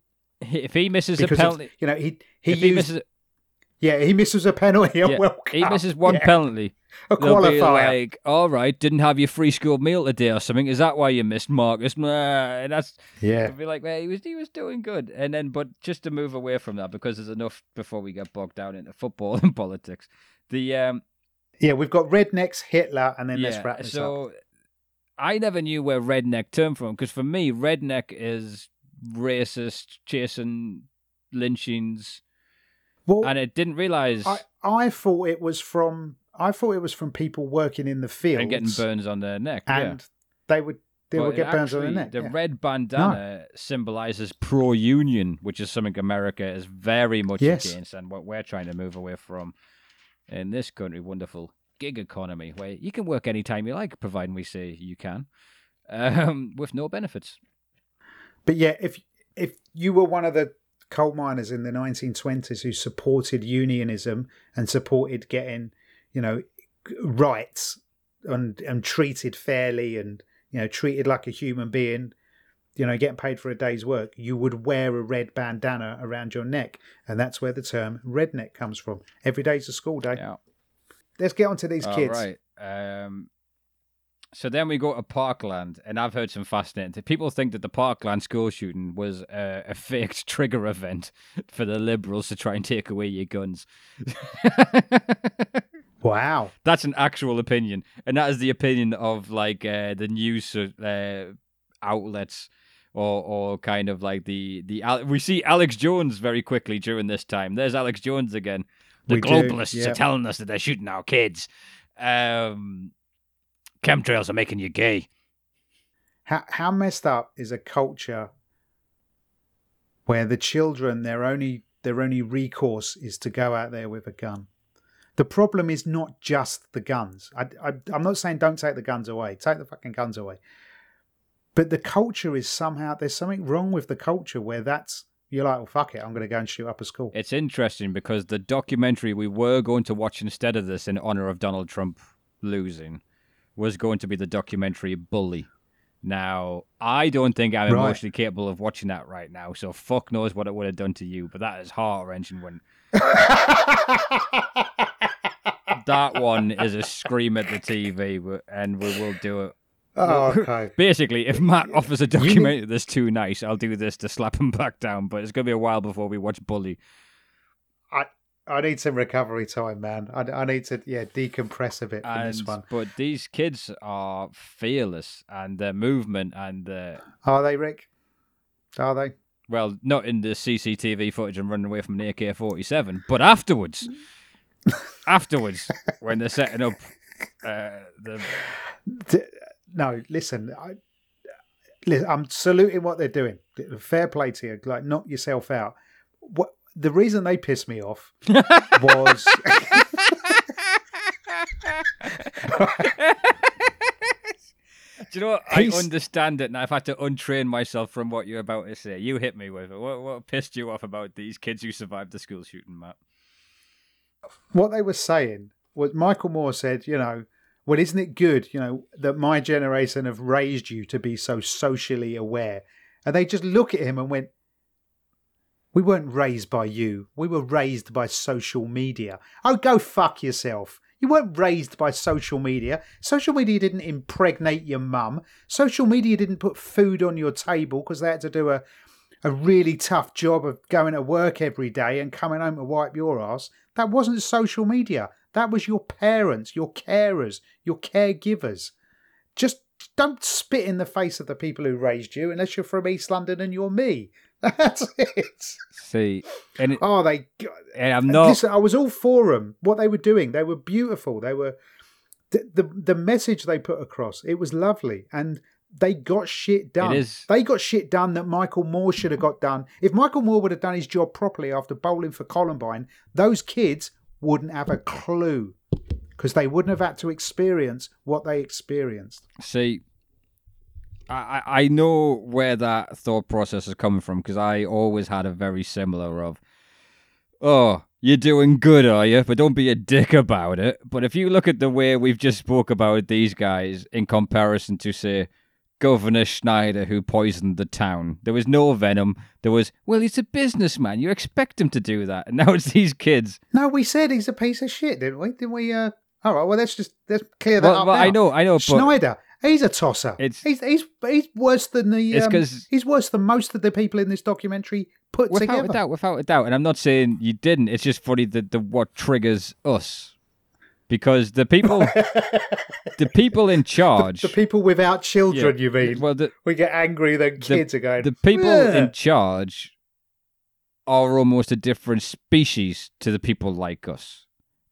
If he misses a
because of,
penalty,
you know he he
if he
used
misses,
Yeah, he misses a penalty at
Yeah,
World
he misses one
Yeah,
penalty.
a
They'll
qualifier.
like, all right, didn't have your free school meal today or something. Is that why you missed Marcus? And that's
yeah,
be like, well, he was he was doing good, and then but just to move away from that because there's enough before we get bogged down into football and politics. The um
yeah. We've got rednecks, Hitler, and then let's
yeah,
wrap this up.
so I never knew where redneck term from because for me, redneck is racist, chasing lynchings,
Well,
and it didn't realize
I, I thought it was from I thought it was from people working in the field
and getting burns on their neck. yeah.
and they would they
But
would get
it
burns on their neck.
The
yeah.
red bandana symbolizes pro-union, which is something America is very much
Yes.
against, and what we're trying to move away from in this country. Wonderful gig economy where you can work anytime you like, providing we say you can, um, with no benefits.
But yeah, if if you were one of the coal miners in the 1920s who supported unionism and supported getting, you know, rights and and treated fairly and you know treated like a human being, you know, getting paid for a day's work, you would wear a red bandana around your neck, and that's where the term redneck comes from. Every day's a school day.
Yeah.
Let's get on to these
All
kids.
right. Um, so then we go to Parkland, and I've heard some fascinating. People think that the Parkland school shooting was a, a faked trigger event for the liberals to try and take away your guns.
Wow.
That's an actual opinion, and that is the opinion of like uh, the news uh, outlets, or or kind of like the the we see Alex Jones very quickly during this time. There's Alex Jones again. The
We do,
globalists
yeah.
are telling us that they're shooting our kids. Um, chemtrails are making you gay.
How how messed up is a culture where the children their only their only recourse is to go out there with a gun? The problem is not just the guns. I, I, I'm not saying don't take the guns away. Take the fucking guns away. But the culture is somehow there's something wrong with the culture where that's you're like, well, fuck it, I'm going to go and shoot up a school.
It's interesting because the documentary we were going to watch instead of this in honor of Donald Trump losing was going to be the documentary Bully. Now, I don't think I'm
Right.
emotionally capable of watching that right now, so fuck knows what it would have done to you, but that is heart wrenching when that one is a scream at the TV, and we will do it.
oh, okay.
Basically, if Matt offers a documentary that's too nice, I'll do this to slap him back down, but it's going to be a while before we watch Bully.
I need some recovery time, man. I, I need to yeah decompress a bit from this one.
But these kids are fearless, and their movement, and uh,
Are they, Rick? Are they?
well, not in the CCTV footage and running away from an AK forty seven, but afterwards, afterwards when they're setting up uh, the
no, listen, I, listen, I'm saluting what they're doing. Fair play to you. Like, knock yourself out. What the reason they pissed me off was
Do you know what? I
He's-
understand it, and I've had to untrain myself from what you're about to say. You hit me with it. What, what pissed you off about these kids who survived the school shooting, Matt?
what they were saying was Michael Moore said, you know, well, isn't it good, you know, that my generation have raised you to be so socially aware? And they just look at him and went, we weren't raised by you. We were raised by social media. Oh, go fuck yourself. You weren't raised by social media. Social media didn't impregnate your mum. Social media didn't put food on your table because they had to do a, a really tough job of going to work every day and coming home to wipe your ass. That wasn't social media. That was your parents, your carers, your caregivers. Just don't spit in the face of the people who raised you unless you're from East London and you're me. That's it.
See, and, it,
Oh, they.
and I'm not.
Listen, I was all for them. What they were doing, they were beautiful. They were the the, the message they put across. It was lovely, and they got shit done.
It is.
They got shit done that Michael Moore should have got done. If Michael Moore would have done his job properly after bowling for Columbine, those kids wouldn't have a clue because they wouldn't have had to experience what they experienced.
See, I, I know where that thought process is coming from because I always had a very similar of, oh, you're doing good, are you? But don't be a dick about it. But if you look at the way we've just spoke about these guys in comparison to say Governor Snyder who poisoned the town. There was no venom. There was, well, he's a businessman. You expect him to do that. And now it's these kids.
No, we said he's a piece of shit, didn't we? Didn't we? Uh... All right. Well, let's just let's clear that
Well,
up.
well. I know, I know, but
Snyder. He's a tosser.
It's-
he's he's he's worse than the.
It's
Um, he's worse than most of the people in this documentary put
without
together.
a doubt, without a doubt. And I'm not saying you didn't. It's just funny that the what triggers us. Because the people, the people in charge,
The people without children,
Yeah.
you mean?
well, the,
we get angry that kids are going.
the people
"Yeah."
in charge are almost a different species to the people like us.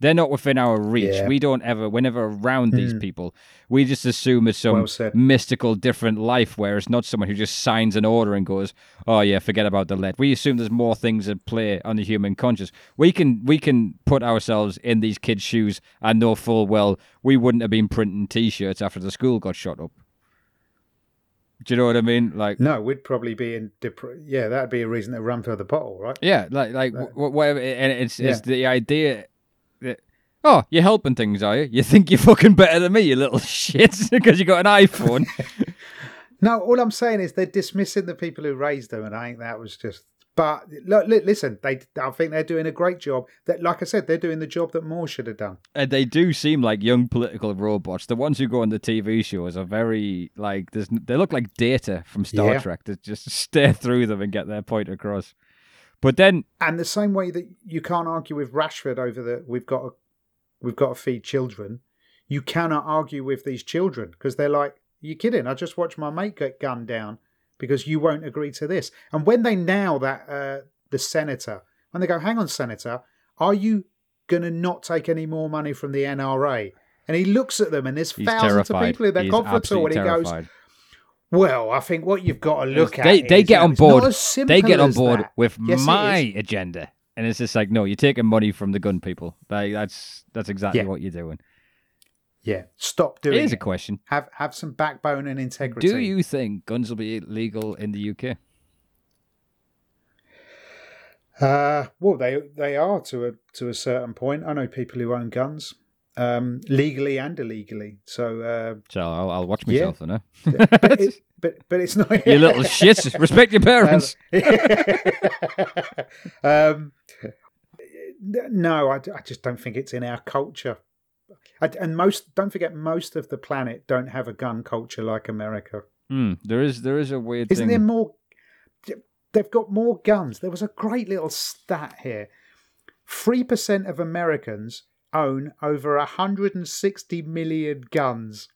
They're not within our reach.
Yeah.
We don't ever, we're never around these
Mm.
people. We just assume it's some
Well
mystical, different life where it's not someone who just signs an order and goes, "Oh yeah, forget about the lead." We assume there's more things at play on the human conscious. We can we can put ourselves in these kids' shoes and know full well we wouldn't have been printing T-shirts after the school got shot up. Do you know what I mean? Like,
No, we'd probably be in. Dep- yeah, that'd be a reason to run for the bottle, right?
Yeah, like like
That-
wh- whatever, and it's it's the idea oh, you're helping things, are you? You think you're fucking better than me, you little shit, because you got an iPhone.
No, all I'm saying is they're dismissing the people who raised them, and I think that was just. But look, li- listen, they. I think they're doing a great job. That, like I said, they're doing the job that Moore should have done.
and they do seem like young political robots. The ones who go on the TV shows are very like there's they look like data from Star
Yeah.
Trek that just stare through them and get their point across. But then
And the same way that you can't argue with Rashford over the we've got to, we've got to feed children, you cannot argue with these children because they're like, "You're kidding? I just watched my mate get gunned down because you won't agree to this." And when they now that uh, the senator, when they go, "Hang on, senator, are you going to not take any more money from the NRA?" And he looks at them, and there's
he's
thousands
terrified.
of people in that
he's
conference hall, and he goes, "Well, I think what you've got to look at
they they
is
get on board. They get on board
that."
with
Yes,
my agenda, and it's just like, no, you're taking money from the gun people. Like that's that's exactly
Yeah.
what you're doing.
Yeah, stop doing
Here's
it.
a question:
Have have some backbone and integrity.
Do you think guns will be legal in the UK?
Uh, well, they they are to a to a certain point. I know people who own guns, um, legally and illegally. So, uh,
So I'll, I'll watch
Yeah.
myself then. Huh?
but, it, but but it's not.
you little shits! Respect your parents.
um, no, I, I just don't think it's in our culture. I, and most don't forget, most of the planet don't have a gun culture like America.
Hmm, there is there is a weird
Isn't
thing.
there more? They've got more guns. There was a great little stat here. Three percent of Americans own over 160 million guns.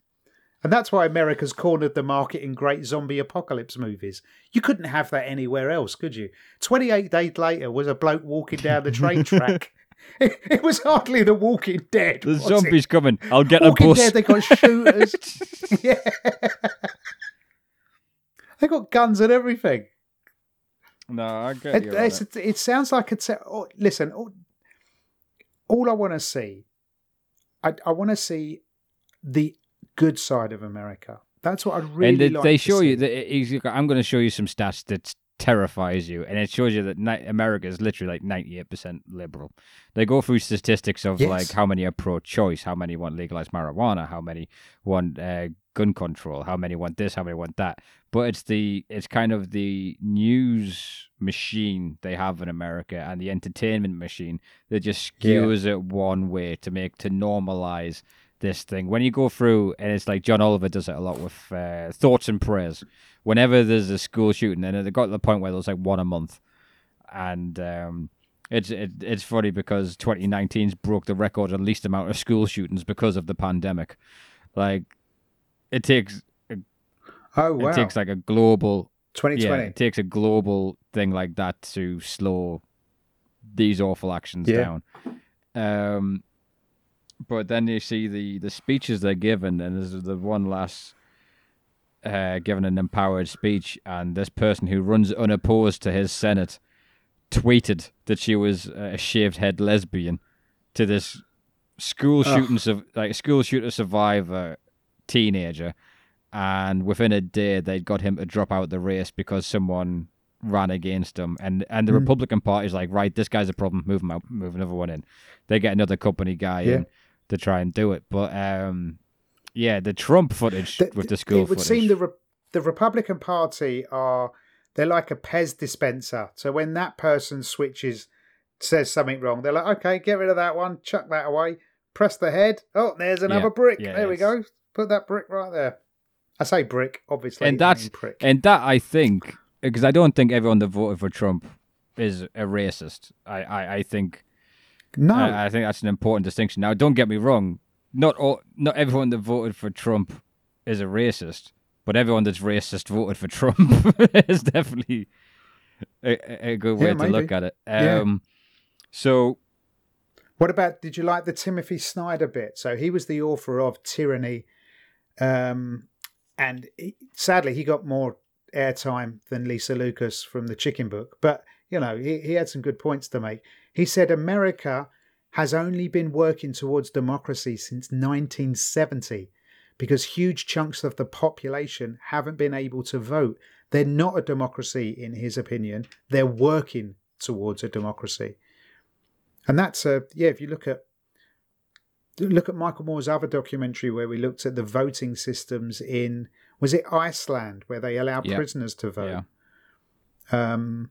And that's why America's cornered the market in great zombie apocalypse movies. You couldn't have that anywhere else, could you? 28 days later was a bloke walking down the train track. It, it was hardly The Walking Dead.
The
was it?
zombies coming. I'll get
Walking
a bus.
Dead, they got shooters. yeah. They got guns and everything.
no, I get
It,
you.
it's- it sounds like it's. Oh, listen, all, all I want to see, I, I want to see the good side of America. That's what I'd really
and they,
like.
they
to
show
see.
you that I'm going to show you some stats that terrifies you, and it shows you that ni- America is literally like 98 percent liberal. They go through statistics of
Yes.
like how many are pro-choice, how many want legalized marijuana, how many want uh, gun control, how many want this, how many want that. But it's the it's kind of the news machine they have in America and the entertainment machine that just
Yeah.
skews it one way to make to normalize this thing. When you go through, and it's like John Oliver does it a lot with uh, thoughts and prayers. Whenever there's a school shooting, and it got to the point where there was like one a month, and um, it's it, it's funny because 2019's broke the record on least amount of school shootings because of the pandemic. Like it takes
Oh wow,
it takes like a global yeah,
2020.
it takes a global thing like that to slow these awful actions
Yeah.
down. Um, but then you see the the speeches they're given, and there's the one last uh, giving an empowered speech, and this person who runs unopposed to his senate tweeted that she was a shaved head lesbian to this school shooting, su- like school shooter survivor teenager, and within a day they'd got him to drop out the race because someone ran against him, and and the
Hmm.
Republican Party's like, right, this guy's a problem, move him out, move another one in. They get another company guy
Yeah.
in to try and do it, but um, yeah, the Trump footage
Th-
with the school
it would
footage.
seem the Re- the Republican Party are they're like a Pez dispenser. So when that person switches, says something wrong, they're like, okay, get rid of that one, chuck that away, press the head. Oh, there's another
Yeah,
brick.
yeah,
there we go. Put that brick right there. I say brick, obviously.
And that's-
prick.
And that I think, because I don't think everyone that voted for Trump is a racist. I, I, I think
no,
I, I think that's an important distinction. Now, don't get me wrong. Not all, not everyone that voted for Trump is a racist, but everyone that's racist voted for Trump is definitely a, a- good way
Yeah,
to look at it.
Yeah.
Um, So
What about? Did you like the Timothy Snyder bit? So he was the author of Tyranny, um, and he, sadly he got more airtime than Lisa Lucas from the Chicken Book. But you know he, he had some good points to make. He said America has only been working towards democracy since 1970 because huge chunks of the population haven't been able to vote. They're not a democracy, in his opinion. They're working towards a democracy. And that's a yeah. If you look at look at Michael Moore's other documentary where we looked at the voting systems in was it Iceland where they allow
Yeah.
prisoners to vote,
yeah.
um,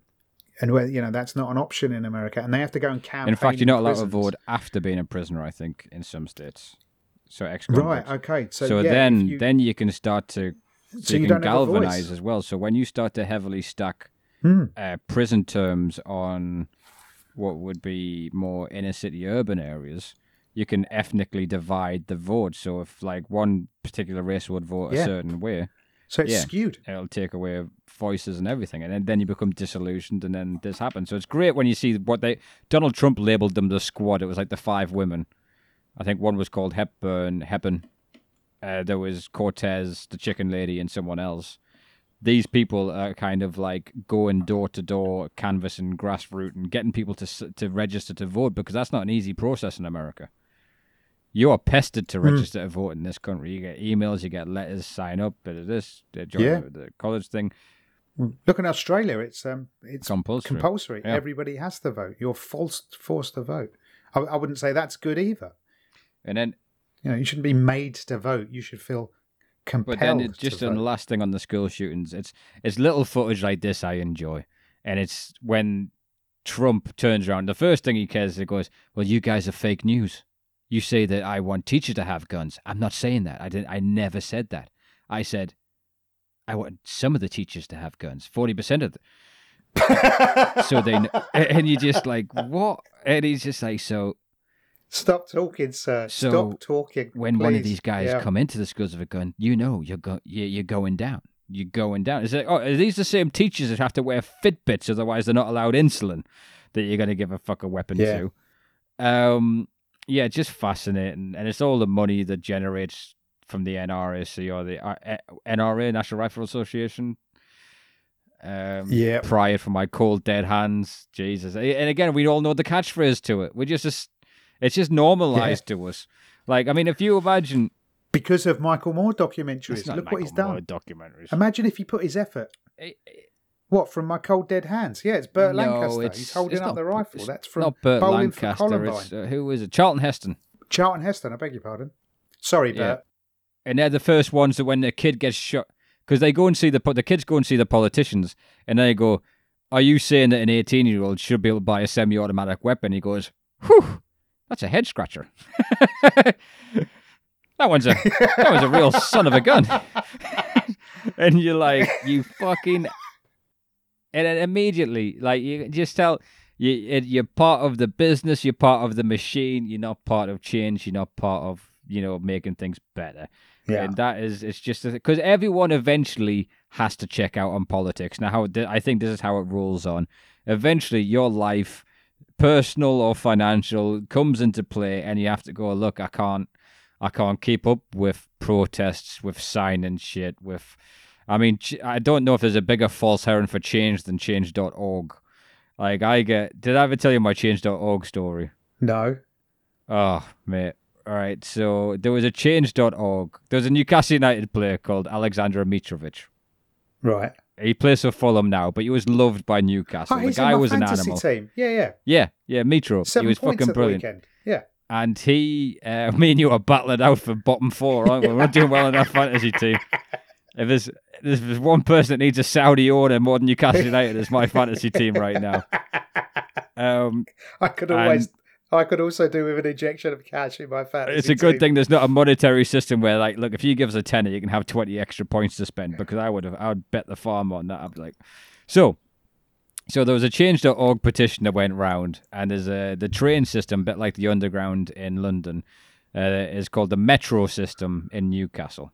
and where you know that's not an option in America, and they have to go and campaign.
In fact, you're not allowed to vote after being a prisoner. I think in some states. So ex
Right. Okay. So,
So,
yeah,
then,
you,
then you can start to so,
so
you,
you
can
don't have a
galvanize as well. So when you start to heavily stack
Hmm.
uh, prison terms on what would be more inner city urban areas, you can ethnically divide the vote. So if like one particular race would vote
Yeah.
a certain way,
So it's
yeah.
skewed.
it'll take away voices and everything, and then, then you become disillusioned, and then this happens. So it's great when you see what they Donald Trump labeled them the squad. It was like the five women. I think one was called Hepburn, Hepburn. Uh, there was Cortez, the chicken lady, and someone else. These people are kind of like going door to door, canvassing grassroots, and getting people to to register to vote because that's not an easy process in America. You are pestered to
Hmm.
register to vote in this country. You get emails, you get letters, sign up, bit of this, uh, join
Yeah.
the, college thing,
Look in Australia. It's um it's
compulsory.
compulsory.
Yeah.
Everybody has to vote. You're forced forced to vote. I, I wouldn't say that's good either.
and then,
You know, you shouldn't be made to vote. You should feel compelled.
but then it, just on the last thing on the school shootings, it's it's little footage like this I enjoy, and it's when Trump turns around. The first thing he cares, he goes, "Well, you guys are fake news. You say that I want teachers to have guns. I'm not saying that. I didn't. I never said that. I said." I want some of the teachers to have guns. Forty percent of them. So they, and you're just like what? And he's just like, so
Stop talking, sir.
So,
Stop talking.
when one of these guys
Yeah.
come into the schools of a gun, you know you're go you're, you're going down. You're going down. Is it? Oh, are these the same teachers that have to wear Fitbits, otherwise they're not allowed insulin? That you're going to give a fuck a weapon
Yeah.
to? Um, yeah, just fascinating, and it's all the money that generates from the NRAC or the uh, eh, NRA, National Rifle Association. Um,
Yeah.
prior for my cold dead hands, Jesus, and again, we all know the catchphrase to it. We just, just it's just normalized to us. Like, I mean, if you imagine
because of Michael Moore documentaries. Look what he's
Moore
done.
Documentaries.
Imagine if he put his effort.
Eh, eh,
What from my cold dead hands? Yeah, it's Burt
no,
Lancaster.
it's-
He's holding up
not-
the rifle. That's from
not Burt
Bowling for
Lancaster. Uh, who is it? Charlton Heston.
Charlton Heston. I beg your pardon. Sorry,
Yeah.
Burt.
and they're the first ones that when the kid gets shot because they go and see the the kids go and see the politicians and they go are you saying that an 18 year old should be able to buy a semi-automatic weapon he goes whew that's a head scratcher that one's a that was a real son of a gun and you're like you fucking and then immediately like you just tell you you're part of the business you're part of the machine you're not part of change you're not part of you know making things better.
Yeah.
and that is it's just because everyone eventually has to check out on politics. Now how i think this is how it rolls on. Eventually your life personal or financial comes into play and you have to go look i can't i can't keep up with protests with signing shit with i mean i don't know if there's a bigger false heron for change than change.org like i get did i ever tell you my change.org story
No.
Oh, mate. All right. So there was a change.org. There was a Newcastle United player called Alexander Mitrovic.
Right.
He plays for Fulham now, but he was loved by Newcastle.
Oh,
the guy was an animal.
team. Yeah, yeah.
Yeah, yeah, Mitro.
Seven
he was
points
fucking
at the
brilliant.
weekend. Yeah.
And he, uh, me and you are battling out for bottom four, aren't we? We're not doing well in our fantasy team. If there's, there's, there's one person that needs a Saudi order more than Newcastle United it's my fantasy team right now. Um,
I could always. I could also do with an injection of cash in my fantasy.
it's a good
team.
thing there's not a monetary system where, like, look, if you give us a tenner, you can have 20 extra points to spend because I would have, I would bet the farm on that. I'd be like, so, so there was a change.org petition that went round, and there's a the train system, a bit like the underground in London, uh, is called the metro system in Newcastle.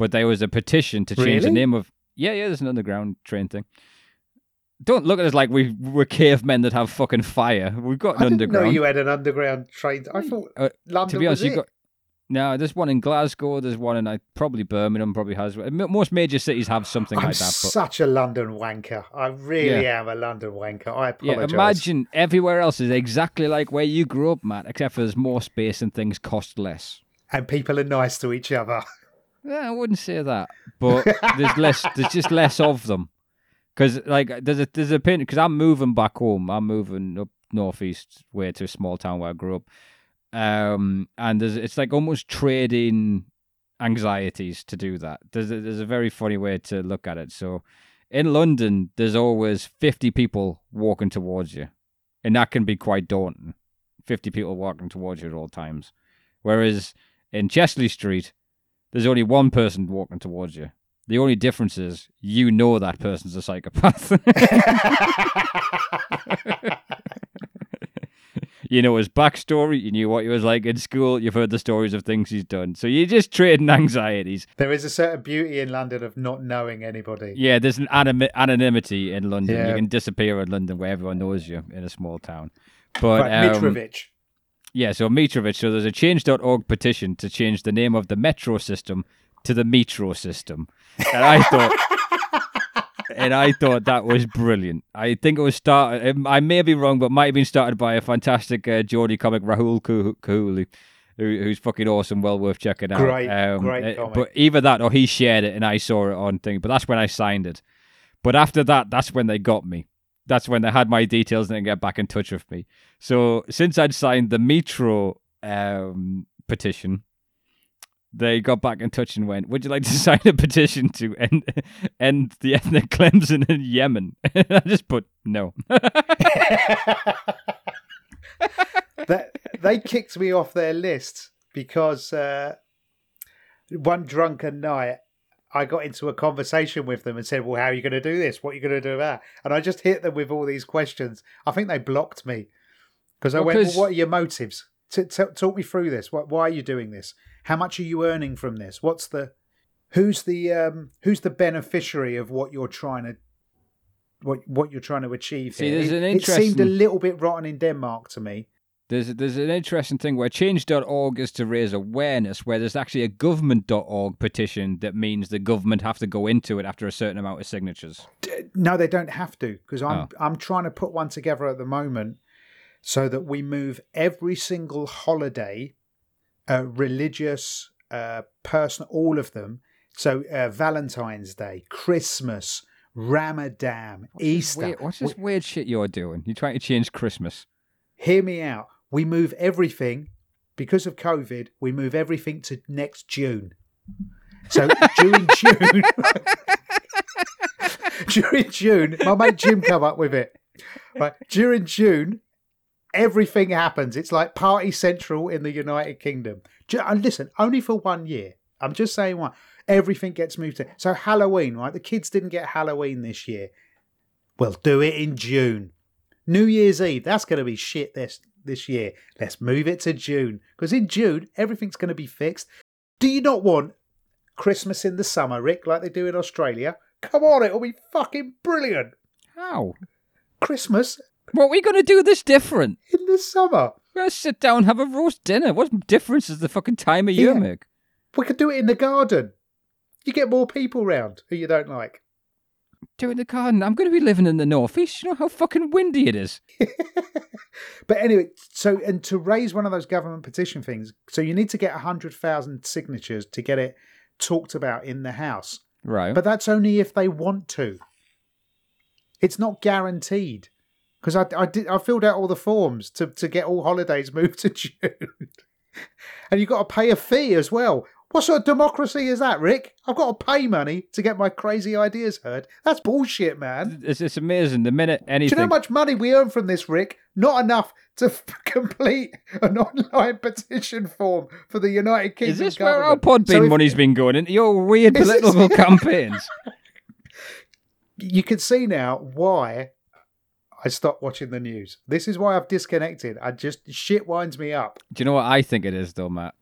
But there was a petition to change the name of, yeah, yeah, there's an underground train thing. Don't look at us like we, we're cavemen that have fucking fire. We've got an
I didn't
underground.
know you had an underground train. I thought
Uh,
London
to be honest, you got no. There's one in Glasgow. There's one in I probably Birmingham. Probably has. Most major cities have something
I'm
like that. But
such a London wanker. I really am a London wanker. I
apologize.
yeah,
imagine everywhere else is exactly like where you grew up, Matt, except for there's more space and things cost less.
And people are nice to each other.
Yeah, I wouldn't say that, but there's less. There's just less of them. Because like there's a there's a pin because I'm moving back home. I'm moving up northeast way to a small town where I grew up. Um, and there's it's like almost trading anxieties to do that. There's a, there's a very funny way to look at it. So in London, there's always 50 people walking towards you, and that can be quite daunting. 50 people walking towards you at all times. Whereas in Chester-le-Street, there's only one person walking towards you. The only difference is you know that person's a psychopath. you know his backstory. You knew what he was like in school. You've heard the stories of things he's done. So you're just trading anxieties.
there is a certain beauty in London of not knowing anybody.
Yeah, there's an anim- anonymity in London.
Yeah.
You can disappear in London where everyone knows you in a small town. But
Right,
um,
Mitrovic.
Yeah, so Mitrovic. So there's a change.org petition to change the name of the metro system to the Mitro system. And I thought and I thought that was brilliant. I think it was started I may be wrong, but might have been started by a fantastic uh, Geordie comic Rahul Kohli. Who, who's fucking awesome, well worth checking out.
Great, great
uh,
comic.
But either that or he shared it and I saw it on thing. But that's when I signed it. But after that, that's when they got me. That's when they had my details and then get back in touch with me. So since I'd signed the Metro um, petition, they got back in touch and went, "Would you like to sign a petition to end end the ethnic cleansing in Yemen?" I just put no.
that they kicked me off their list because uh, one drunken night I got into a conversation with them and said, "Well, how are you going to do this? What are you going to do that?" And I just hit them with all these questions. I think they blocked me because I
Well,
went, well, "What are your motives? T- t- talk me through this. What, why are you doing this? How much are you earning from this? What's the who's the um, who's the beneficiary of what you're trying to what what you're trying to achieve
See,
here?"
there's
it,
an
it seemed a little bit rotten in Denmark to me.
There's there's an interesting thing where change.org is to raise awareness, where there's actually a government.org petition that means the government have to go into it after a certain amount of signatures.
No, they don't have to because I'm
Oh.
I'm trying to put one together at the moment so that we move every single holiday, uh, religious, uh, personal, all of them. So uh, Valentine's Day, Christmas, Ramadan, Easter.
Weird- what's this weird shit you're doing? You're trying to change Christmas.
Hear me out. We move everything because of COVID. We move everything to next June. So during June, during June, my mate Jim come up with it. Right during June, everything happens. It's like Party Central in the United Kingdom. And listen, only for one year. I'm just saying one. Everything gets moved to. So Halloween, right? The kids didn't get Halloween this year. Well, do it in June. New Year's Eve, that's going to be shit this this year. Let's move it to June because in June everything's going to be fixed. Do you not want Christmas in the summer, Rick, like they do in Australia? Come on, it'll be fucking brilliant.
How?
Christmas
What are we going to do this different?
in the summer.
To sit down and have a roast dinner. What difference does the fucking time of year
Yeah.
make?
We could do it in the garden. You get more people round who you don't like.
Do it in the garden. I'm going to be living in the northeast. You know how fucking windy it is.
But anyway, so and to raise one of those government petition things, so you need to get hundred thousand signatures to get it talked about in the House.
Right.
But that's only if they want to. It's not guaranteed. Because I, I did I filled out all the forms to, to get all holidays moved to June. and you've got to pay a fee as well. What sort of democracy is that, Rick? I've got to pay money to get my crazy ideas heard. That's bullshit, man.
It's, it's amazing. The minute anything.
Do you know how much money we earn from this, Rick? Not enough to f- complete an online petition form for the United Kingdom
is this where our. Podbean
So if-
money's been going into your weird
Is this-
political campaigns?
You can see now why I stopped watching the news. This is why I've disconnected. I just shit winds me up.
Do you know what I think it is, though, Matt?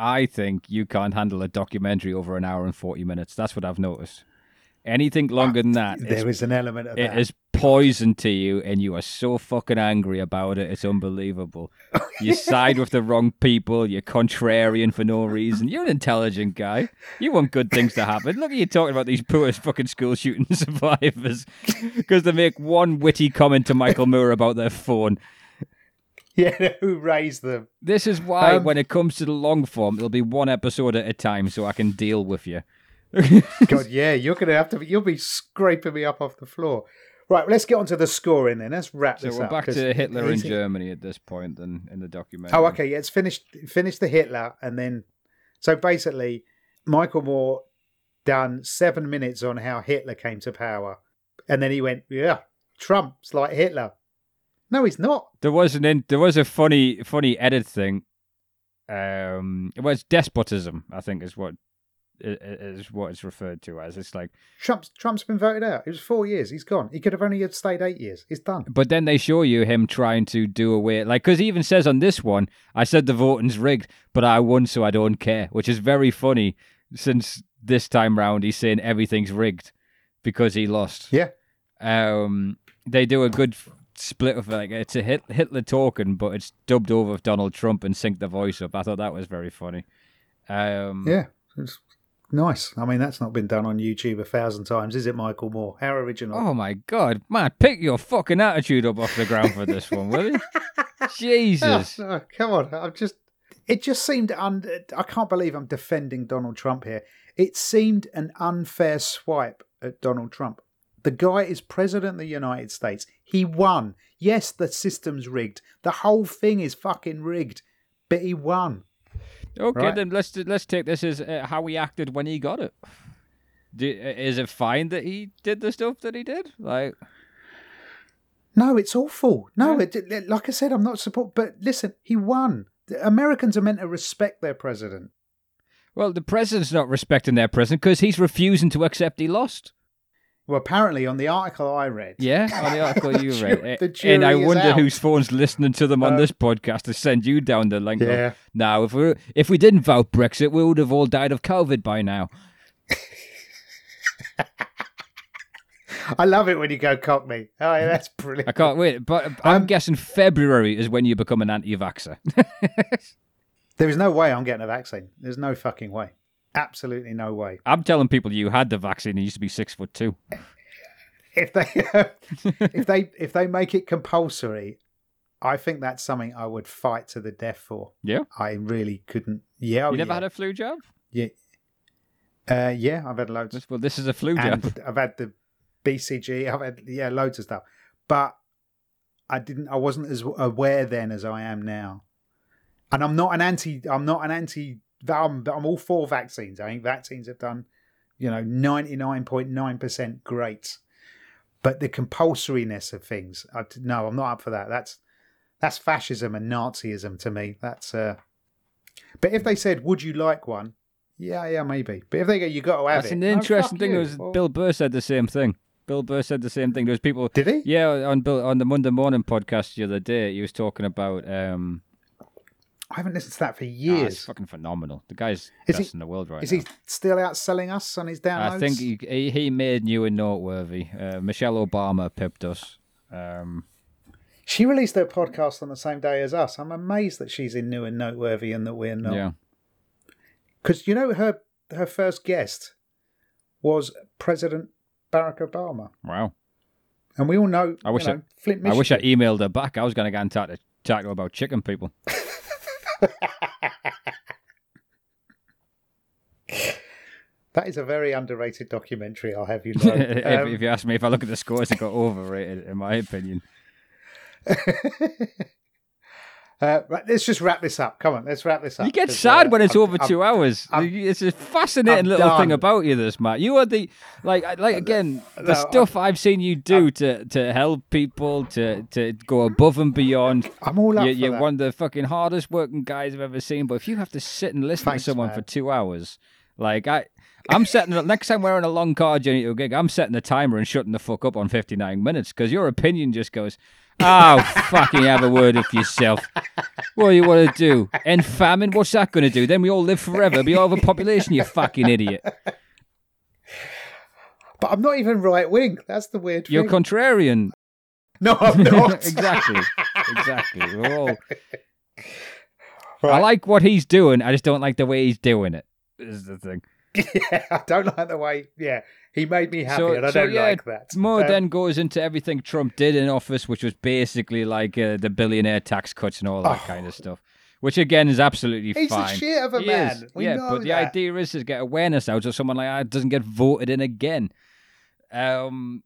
I think you can't handle a documentary over an hour and 40 minutes. That's what I've noticed. Anything ah, longer than that,
There
is,
an element of
it
that.
is poison to you, and you are so fucking angry about it. It's unbelievable. You side with the wrong people. You're contrarian for no reason. You're an intelligent guy. You want good things to happen. Look at you talking about these poor fucking school shooting survivors because they make one witty comment to Michael Moore about their phone.
Yeah, who raised them?
This is why,
Um,
when it comes to the long form, it'll be one episode at a time, so I can deal with you.
God, yeah, you're gonna have to. You'll be scraping me up off the floor. Right, let's get on to the scoring then. Let's wrap
So
this
we're
up.
back
'cause
to Hitler in Germany at this point, then in the documentary.
Oh, okay. Yeah, it's finished. Finished the Hitler, and then so basically, Michael Moore done seven minutes on how Hitler came to power, and then he went, "Yeah, Trump's like Hitler." No, he's not.
There was an in, there was a funny funny edit thing. Um, it was despotism, I think, is what i- i- what it's referred to as. It's like,
Trump's Trump's been voted out. It was four years. He's gone. He could have only stayed eight years. He's done.
but then they show you him trying to do away, like, because he even says on this one, I said the voting's rigged, but I won, so I don't care, which is very funny. Since this time round, he's saying everything's rigged because he lost.
Yeah.
um, they do a good split of like it's a Hit- Hitler talking, but it's dubbed over with Donald Trump and synced the voice up. I thought that was very funny. Um,
Yeah. It's nice. I mean, that's not been done on YouTube a thousand times, is it, Michael Moore? How original.
Oh my god, man! Pick your fucking attitude up off the ground for this one, will you? Jesus.
Oh, no, come on. I'm just. It just seemed. Un- I can't believe I'm defending Donald Trump here. It seemed an unfair swipe at Donald Trump. The guy is president of the United States. He won. Yes, the system's rigged. The whole thing is fucking rigged. But he won.
Okay,
Right.
then let's let's take this as uh, how he acted when he got it. Do, uh, is it fine that he did the stuff that he did? Like,
No, it's awful. No,
Yeah.
it, like I said, I'm not support. But listen, he won. The Americans are meant to respect their president.
well, the president's not respecting their president because he's refusing to accept he lost.
Well, apparently, on the article I read,
Yeah, on the article you read,
the
A- and I wonder
out.
whose phone's listening to them on
Uh,
this podcast to send you down the link.
Yeah.
Now, if we if we didn't vote Brexit, we would have all died of COVID by now.
I love it when you go cockney. Oh, yeah, that's brilliant.
I can't wait. But I'm
Um,
guessing February is when you become an anti-vaxxer.
There is no way I'm getting a vaccine. There's no fucking way. Absolutely no way.
I'm telling people you had the vaccine and you used to be six foot two.
If they if they if they make it compulsory, I think that's something I would fight to the death for.
Yeah,
I really couldn't. Yeah, oh,
you never
yeah.
had a flu jab.
Yeah, uh, yeah. I've had loads.
Well, this is a flu jab.
and I've had the BCG. I've had yeah, loads of stuff. But I didn't. I wasn't as aware then as I am now. And I'm not an anti. I'm not an anti. I'm, I'm all for vaccines. I think vaccines have done, you know, ninety nine point nine percent great. But the compulsoriness of things, I, no, I'm not up for that. That's that's fascism and Nazism to me. That's. uh But if they said, "Would you like one?" Yeah, yeah, maybe. But if they go, "You got to have
That's
it,"
an interesting
fuck
thing. Was
Well,
Bill Burr said the same thing. Bill Burr said the same thing. There was people.
Did he?
Yeah, on Bill on the Monday morning podcast the other day, he was talking about. um
I haven't listened to that for
ah, it's
years.
fucking phenomenal. The guy's
Is
best
he-
in the world right
Is
now.
he still out selling us on his downloads?
I think he, he made new and noteworthy. Uh, Michelle Obama pipped us. Um,
she released her podcast on the same day as us. I'm amazed that she's in new and noteworthy and that we're not.
yeah,
Because you know her her first guest was President Barack Obama,
wow.
and we all know.
I wish
you
I-
know, Flint,
I wish I emailed her back. I was going to get in touch to talk about chicken people.
that is a very underrated documentary. I'll have you know.
if,
Um,
if you ask me, if I look at the scores, it got overrated in my opinion.
Uh, right, let's just wrap this up. Come on, let's wrap this up.
You get sad
uh,
when it's
I'm-
over
I'm-
two hours.
I'm-
it's a fascinating little thing about you, this Matt. You are the like, like again, the stuff I've seen you do to to help people, to to go above and beyond.
I'm all up
You,
that.
one of the fucking hardest working guys I've ever seen. But if you have to sit and listen
Thanks,
to someone
man.
for two hours, like I. I'm setting the next time we're on a long car journey to a gig. I'm setting the timer and shutting the fuck up on 59 minutes because your opinion just goes, "Oh, fucking have a word with yourself." What do you want to do? End famine? What's that going to do? Then we all live forever. Be overpopulation, you fucking idiot.
But I'm not even right wing. That's the weird
You're
thing.
contrarian.
no, I'm not.
exactly. Exactly. We're all. I like what he's doing. I just don't like the way he's doing it. Is the thing.
yeah, I don't like the way. Yeah, he made me happy,
So-
and I
so,
don't
yeah,
like that.
More
Um,
then goes into everything Trump did in office, which was basically like uh, the billionaire tax cuts and all that
Oh.
kind of stuff. Which again is absolutely
he's
fine.
a shit of a
He
man.
yeah, but the idea is to get awareness out so someone like that doesn't get voted in again. Um,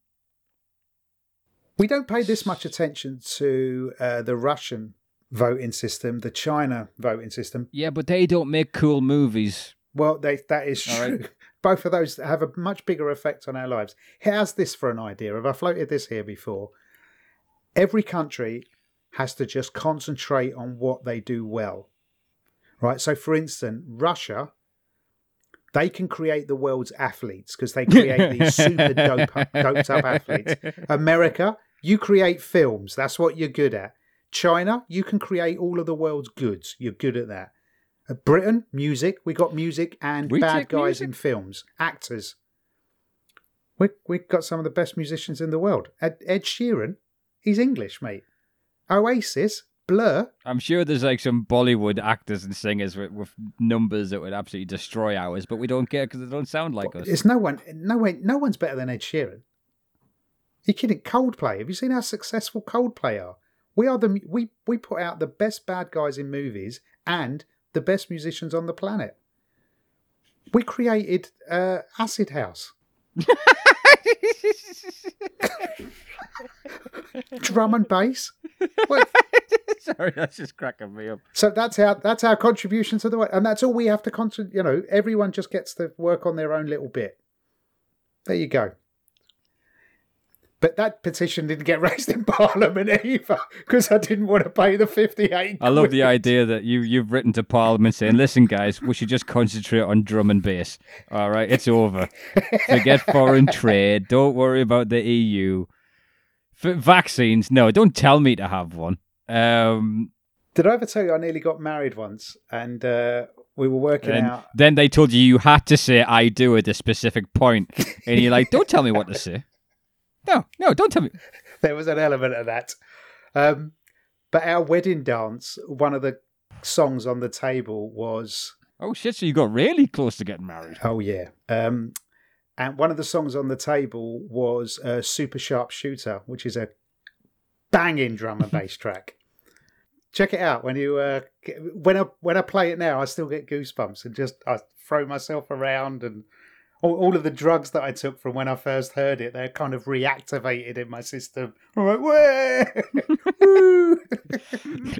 we don't pay this much attention to uh, the Russian voting system, the China voting system.
yeah, but they don't make cool movies.
Well, they, that is true.
right.
Both of those have a much bigger effect on our lives. How's this for an idea? Have I floated this here before? Every country has to just concentrate on what they do well. Right? So, for instance, Russia, they can create the world's athletes because they create these super dope, doped up athletes. America, you create films. That's what you're good at. China, you can create all of the world's goods. You're good at that. Britain, music. We got music and
We
bad guys
music?
in films, actors. We we've got some of the best musicians in the world. Ed, Ed Sheeran, he's English, mate. Oasis, Blur.
I'm sure there's like some Bollywood actors and singers with, with numbers that would absolutely destroy ours, but we don't care because they don't sound like us.
It's no one, no one, no one's better than Ed Sheeran. You kidding? Coldplay. Have you seen how successful Coldplay are? We are the we we put out the best bad guys in movies and the best musicians on the planet. We created uh, Acid House, drum and bass. What?
Sorry, that's just cracking me up.
So that's our that's our contribution to the world, and that's all we have to contribute. You know, everyone just gets to work on their own little bit. There you go. But that petition didn't get raised in Parliament either because I didn't want to pay the fifty-eight.
I love the idea that you you've written to Parliament saying, "Listen, guys, we should just concentrate on drum and bass. All right, it's over. Forget foreign trade. Don't worry about the EU. F- vaccines, no, don't tell me to have one. Um,
Did I ever tell you I nearly got married once, and uh, we were working
and
out.
then they told you you had to say "I do" at a specific point, and you're like, "Don't tell me what to say." No, no, don't tell me.
There was an element of that. Um, but our wedding dance, one of the songs on the table was
Oh shit! So you got really close to getting married.
Oh yeah. Um, and one of the songs on the table was uh, "Super Sharp Shooter," which is a banging drum and bass track. Check it out when you uh, when I when I play it now, I still get goosebumps and just I throw myself around and all, all of the drugs that I took from when I first heard it, they're kind of reactivated in my system. I'm like, "Wah!" Woo!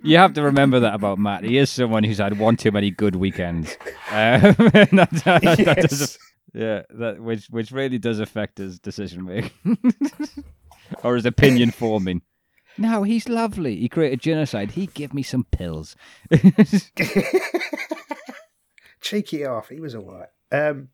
You have to remember that about Matt. He is someone who's had one too many good weekends. Um, that, that- that does
Yes.
Yeah, that which which really does affect his decision making or his opinion forming. No, he's lovely. He created genocide. He give me some pills.
cheeky off. He was all right. Um,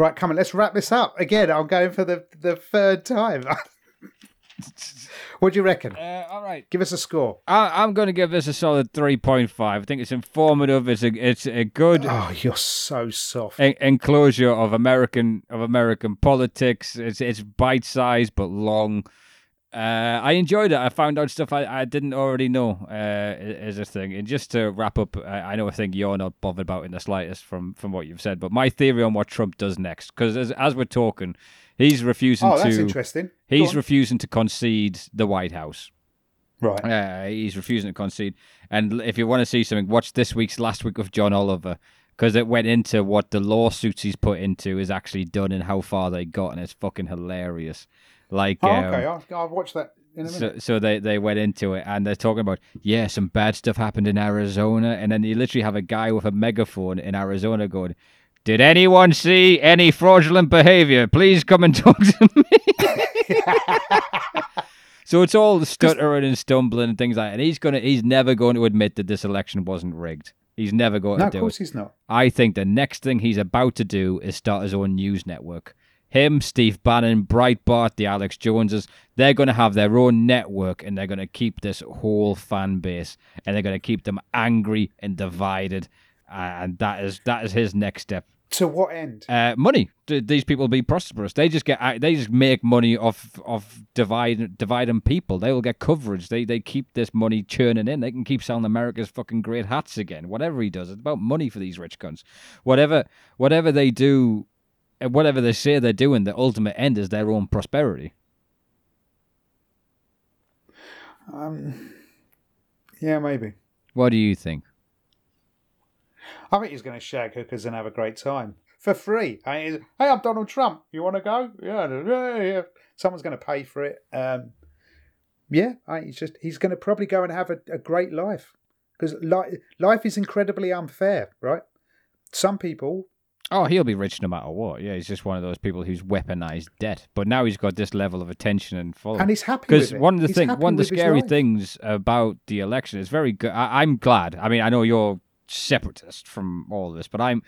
right, come on, let's wrap this up. Again, I'm going for the, the third time. what do you reckon?
Uh, all right,
Give us a score.
I, I'm going to give this a solid three point five. I think it's informative. It's a it's a good
Oh, you're so soft.
en- enclosure of American of American politics. It's it's bite sized but long. Uh, I enjoyed it. I found out stuff I, I didn't already know uh, as a thing. And just to wrap up, I, I know I think you're not bothered about in the slightest from, from what you've said, but my theory on what Trump does next, because as, as we're talking, he's refusing
Oh, that's
to
interesting.
He's refusing to concede the White House.
right.
Uh, he's refusing to concede. And if you want to see something, watch this week's Last Week with John Oliver because it went into what the lawsuits he's put into is actually done and how far they got, and it's fucking hilarious. Like,
Oh,
um,
okay, I'll, I'll watch that. in a
So,
minute.
so they, they went into it and they're talking about, yeah, some bad stuff happened in Arizona. And then you literally have a guy with a megaphone in Arizona going, Did anyone see any fraudulent behavior? Please come and talk to me. so it's all stuttering and stumbling and things like that. And he's gonna he's never going to admit that this election wasn't rigged. He's never going
no,
to
of
do it.
course he's not.
I think the next thing he's about to do is start his own news network. Him, Steve Bannon, Breitbart, the Alex Joneses, they're going to have their own network and they're going to keep this whole fan base and they're going to keep them angry and divided. And that is that is his next step.
To what end?
Uh, money. Th- These people be prosperous. They just get they just make money off of divide dividing people. They will get coverage. They they keep this money churning in. They can keep selling America's fucking great hats again. Whatever he does, it's about money for these rich cunts. Whatever whatever they do, uh, whatever they say they're doing, the ultimate end is their own prosperity.
Um, yeah, maybe.
What do you think?
I think he's going to shag hookers and have a great time for free. I mean, hey, I'm Donald Trump. You want to go? Yeah, yeah, yeah. Someone's going to pay for it. Um, yeah, I, he's just he's going to probably go and have a, a great life because li- life is incredibly unfair, right? Some people,
Oh, he'll be rich no matter what. Yeah, he's just one of those people who's weaponized debt. But now he's got this level of attention and following.
and he's happy
Because one of the
He's
thing, one of the scary things about the election is very good. I, I'm glad. I mean, I know you're separatist from all this, but I'm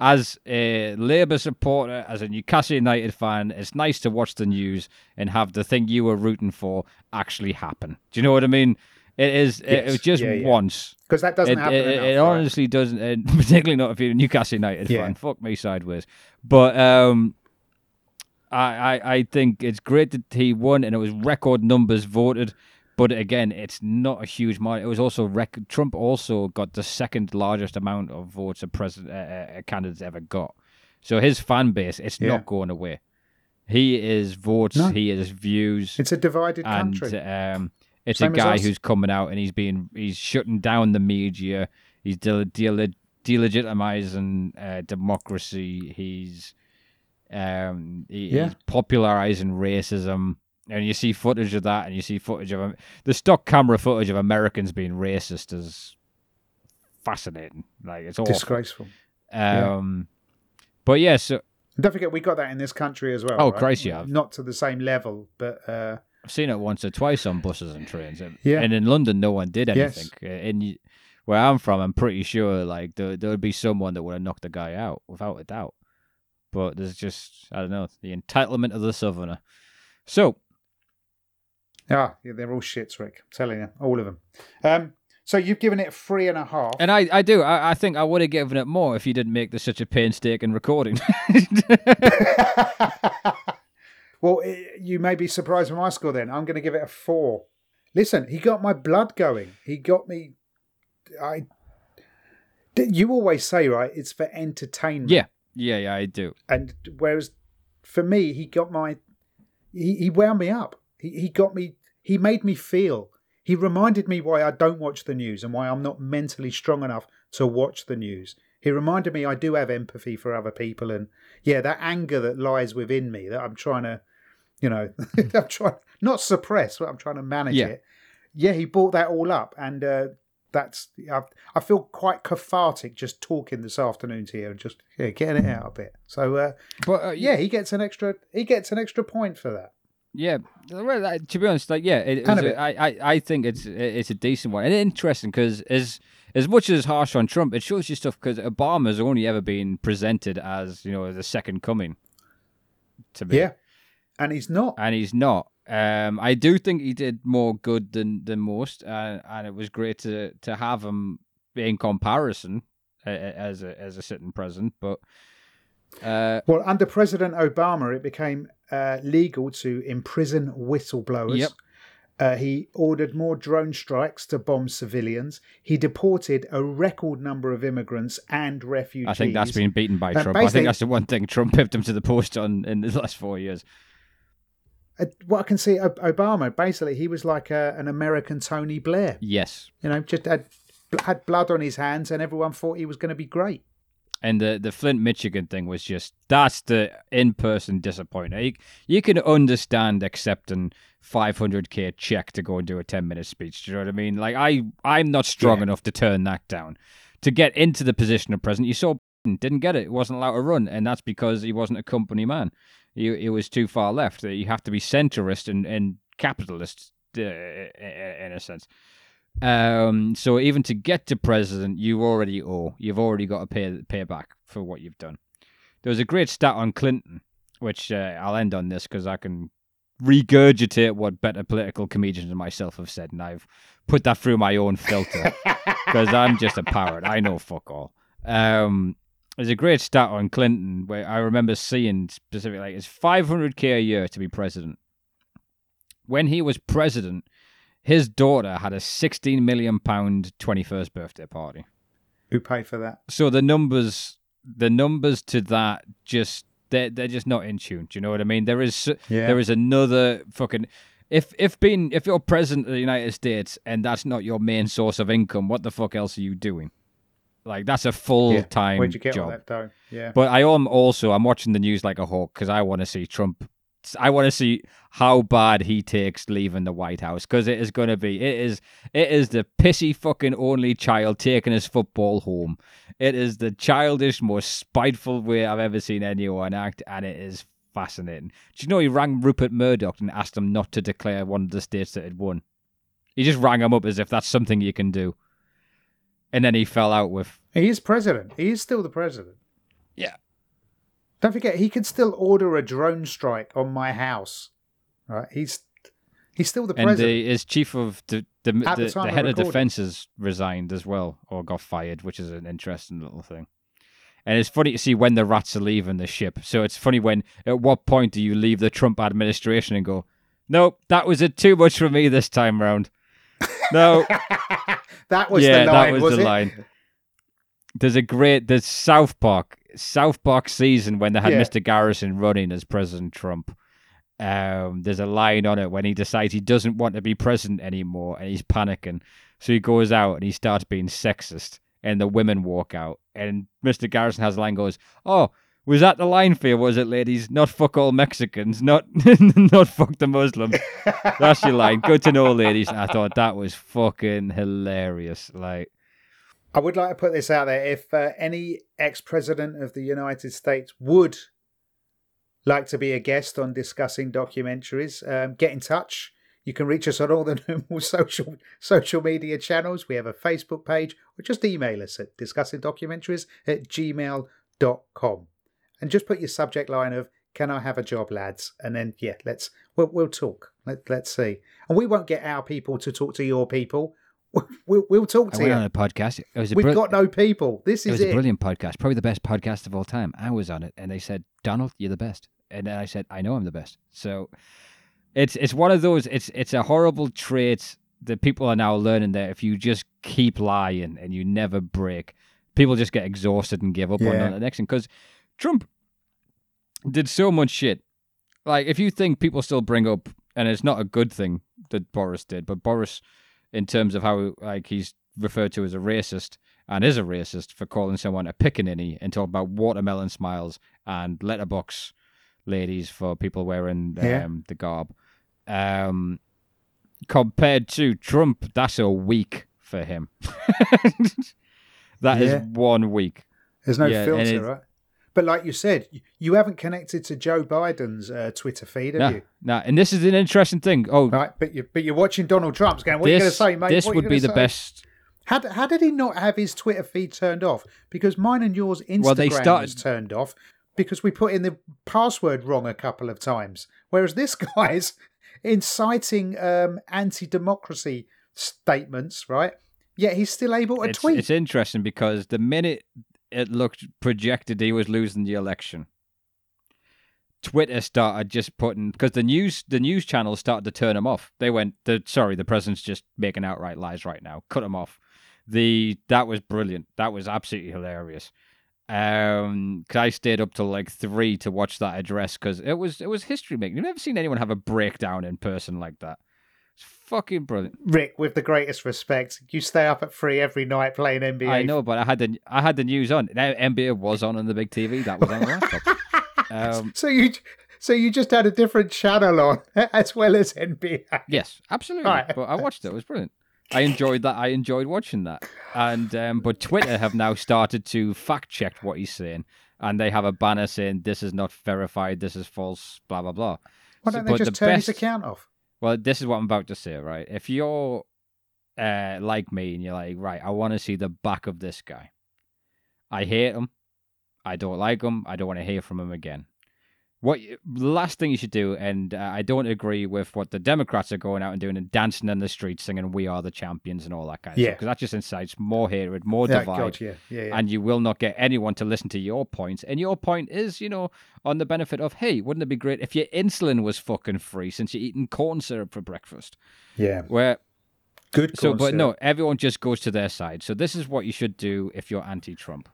as a Labour supporter, as a Newcastle United fan. It's nice to watch the news and have the thing you were rooting for actually happen. Do you know what I mean? It is. It, it was just
Yeah, yeah.
once.
Because that doesn't
It,
happen
it,
enough.
it
right?
honestly doesn't, and particularly not if you're a Newcastle United
Yeah.
fan. Fuck me sideways. But um, I, I I think it's great that he won, and it was record numbers voted. But again, it's not a huge margin. It was also rec- Trump also got the second largest amount of votes a president uh, a candidate's ever got. So his fan base, it's
Yeah.
not going away. He is votes.
No.
He is views
It's a divided
and
country.
um, it's
Same
a guy who's coming out and he's being he's shutting down the media. He's de- de- delegitimizing uh, democracy. He's um, he-
Yeah.
he's popularizing racism. And you see footage of that, and you see footage of him. The stock camera footage of Americans being racist is fascinating. Like it's awful.
Disgraceful. yeah.
Um, but yeah, so
don't forget, we got that in this country as well.
Oh,
right?
Christ, you have.
Not to the same level, but uh,
I've seen it once or twice on buses and trains. And-
Yeah.
And in London, no one did anything. Uh, In where I'm from, I'm pretty sure like there there would be someone that would have knocked the guy out without a doubt. But there's just I don't know the entitlement of the southerner. So
ah, yeah, they're all shits, Rick. I'm telling you, all of them. Um, so you've given it three and a half.
and I I do I, I think I would have given it more if you didn't make this such a painstaking recording.
well, i you may be surprised with my score. Then I'm going to give it a four. Listen, he got my blood going. He got me. I. You always say right, it's for entertainment.
yeah, yeah, yeah, I do.
and whereas for me he got my he, he wound me up he, he got me he made me feel he reminded me why i don't watch the news and why i'm not mentally strong enough to watch the news he reminded me i do have empathy for other people and yeah that anger that lies within me that i'm trying to you know i'm trying not suppress but i'm trying to manage
Yeah.
it yeah he brought that all up and uh that's I, I feel quite cathartic just talking this afternoon to you and just yeah, getting it out a bit. So uh,
But uh,
yeah, he gets an extra. He gets an extra point for that.
Yeah, well, uh, to be honest, like yeah, it,
Kind
it's
of
a- I, I, I think it's it's a decent one and interesting because as as much as harsh on Trump, it shows you stuff because Obama's only ever been presented as you know the second coming to me,
Yeah, and he's not.
and he's not. Um, I do think he did more good than than most, uh, and it was great to to have him in comparison uh, as a as a sitting president, but. Uh,
Well, under President Obama, it became uh, legal to imprison whistleblowers.
Yep.
Uh, he ordered more drone strikes to bomb civilians. He deported a record number of immigrants and refugees.
I think that's been beaten by
Uh,
Trump. I think that's the one thing Trump pipped him to the post on in the last four years.
What I can see, Obama basically he was like a, an American Tony Blair.
Yes,
You know, just had had blood on his hands, and everyone thought he was going to be great.
And the, the Flint, Michigan thing was just that's the in person disappointment. You, you can understand accepting 500k check to go and do a 10 minute speech. Do you know what I mean? Like I I'm not strong
Yeah.
enough to turn that down. To get into the position of president, you saw didn't get it. wasn't allowed to run, and that's because he wasn't a company man. He he was too far left. You have to be centrist and and capitalist uh, in a sense. Um, so even to get to president, you already owe. You've already got to pay pay back for what you've done. There was a great stat on Clinton, which uh, I'll end on this because I can regurgitate what better political comedians than myself have said, and I've put that through my own filter because I'm just a parrot. I know fuck all. Um, there's a great stat on Clinton where I remember seeing specifically like it's 500k a year to be president. When he was president, his daughter had a 16 million pound 21st birthday party.
Who paid for that?
So the numbers, the numbers to that, just they're they're just not in tune. Do you know what I mean? There is
Yeah.
there is another fucking. If if being if you're president of the United States and that's not your main source of income, what the fuck else are you doing? Like that's a full
Yeah.
time
Where'd you get all
job.
that dough? Yeah.
But I am also I'm watching the news like a hawk because I want to see Trump. I want to see how bad he takes leaving the White House because it is going to be it is it is the pissy fucking only child taking his football home. It is the childish, most spiteful way I've ever seen anyone act, and it is fascinating. Do you know he rang Rupert Murdoch and asked him not to declare one of the states that had won? He just rang him up as if that's something you can do, and then he fell out with
He is president. He is still the president.
Yeah.
Don't forget, he can still order a drone strike on my house. Right? He's he's still the
and
president.
the, his chief of the the,
the
the, the head of
recording.
defenses resigned as well or got fired, which is an interesting little thing. And it's funny to see when the rats are leaving the ship. So it's funny when at what point do you leave the Trump administration and go, nope, that was it too much for me this time round. No,
that was
yeah,
the line,
that was,
was
the
it?
line. There's a great there's South Park South Park season when they had
Yeah.
Mr. Garrison running as President Trump. Um, there's a line on it when he decides he doesn't want to be president anymore and he's panicking. So he goes out and he starts being sexist and the women walk out and Mr. Garrison has a line goes, Oh, was that the line for you, was it, ladies? Not fuck all Mexicans, not not fuck the Muslims. That's your line. Good to know, ladies. I thought that was fucking hilarious. Like
I would like to put this out there. If uh, any ex president of the United States would like to be a guest on discussing documentaries, um, get in touch. You can reach us on all the normal social social media channels. We have a Facebook page, or just email us at discussingdocumentaries at gmail.com. And just put your subject line of "Can I have a job, lads?" And then yeah, let's we'll, we'll talk. Let, let's see. And we won't get our people to talk to your people. We'll, we'll talk
I
to
went
you.
on a podcast. It was a
We've
brill-
got no people. This
it
is
was
it.
a brilliant podcast, probably the best podcast of all time. I was on it, and they said, "Donald, you're the best," and then I said, "I know I'm the best." So it's it's one of those. It's it's a horrible trait that people are now learning that if you just keep lying and you never break, people just get exhausted and give up on
Yeah.
the next thing. Because Trump did so much shit. Like if you think people still bring up, and it's not a good thing that Boris did, but Boris, in terms of how like he's referred to as a racist and is a racist for calling someone a pickaninny and talking about watermelon smiles and letterbox ladies for people wearing um,
Yeah.
the garb. Um, compared to Trump, that's a week for him. That is
Yeah.
one week.
There's no
Yeah,
filter, right? But like you said, you haven't connected to Joe Biden's uh, Twitter feed, have
Nah,
you?
No, and this is an interesting thing. Oh,
Right, but you but you're watching Donald Trump's going. What are you going to
this,
say, mate?
this
What
would be
gonna
the best.
How, how did he not have his Twitter feed turned off? Because mine and yours Instagram
Well, they
was turned off because we put in the password wrong a couple of times. Whereas this guy's inciting um, anti-democracy statements, right? Yet he's still able to
It's,
tweet.
it's interesting because the minute it looked projected he was losing the election, Twitter started just putting because the news the news channels started to turn him off. They went, the, "Sorry, the president's just making outright lies right now. Cut him off." The that was brilliant. That was absolutely hilarious. Um, 'cause I stayed up till like three to watch that address because it was it was history making. You've never seen anyone have a breakdown in person like that. Fucking brilliant.
Rick, with the greatest respect, you stay up at three every night playing NBA.
I know, but I had the I had the news on. Now NBA was on on the big TV. That was on the laptop. Um,
So you, so you just had a different channel on as well as NBA.
yes, absolutely.
Right.
But I watched it. It was brilliant. I enjoyed that. I enjoyed watching that. And um, but Twitter have now started to fact check what he's saying, and they have a banner saying this is not verified. This is false. Blah blah blah.
Why don't they just
the
turn his
best-
account off?
Well, this is what I'm about to say, right? If you're uh, like me and you're like, right, I want to see the back of this guy. I hate him. I don't like him. I don't want to hear from him again. What you, the last thing you should do, and uh, I don't agree with what the Democrats are going out and doing and dancing in the streets singing "We Are the Champions" and all that kind of
Yeah.
stuff, because that just incites more hatred, more
Yeah,
divide
God, yeah, yeah,
and you will not get anyone to listen to your points. And your point is, you know, on the benefit of, hey, wouldn't it be great if your insulin was fucking free since you're eating corn syrup for breakfast?
yeah.
Where
Good.
so, but no, everyone just goes to their side. So this is what you should do if you're anti-Trump: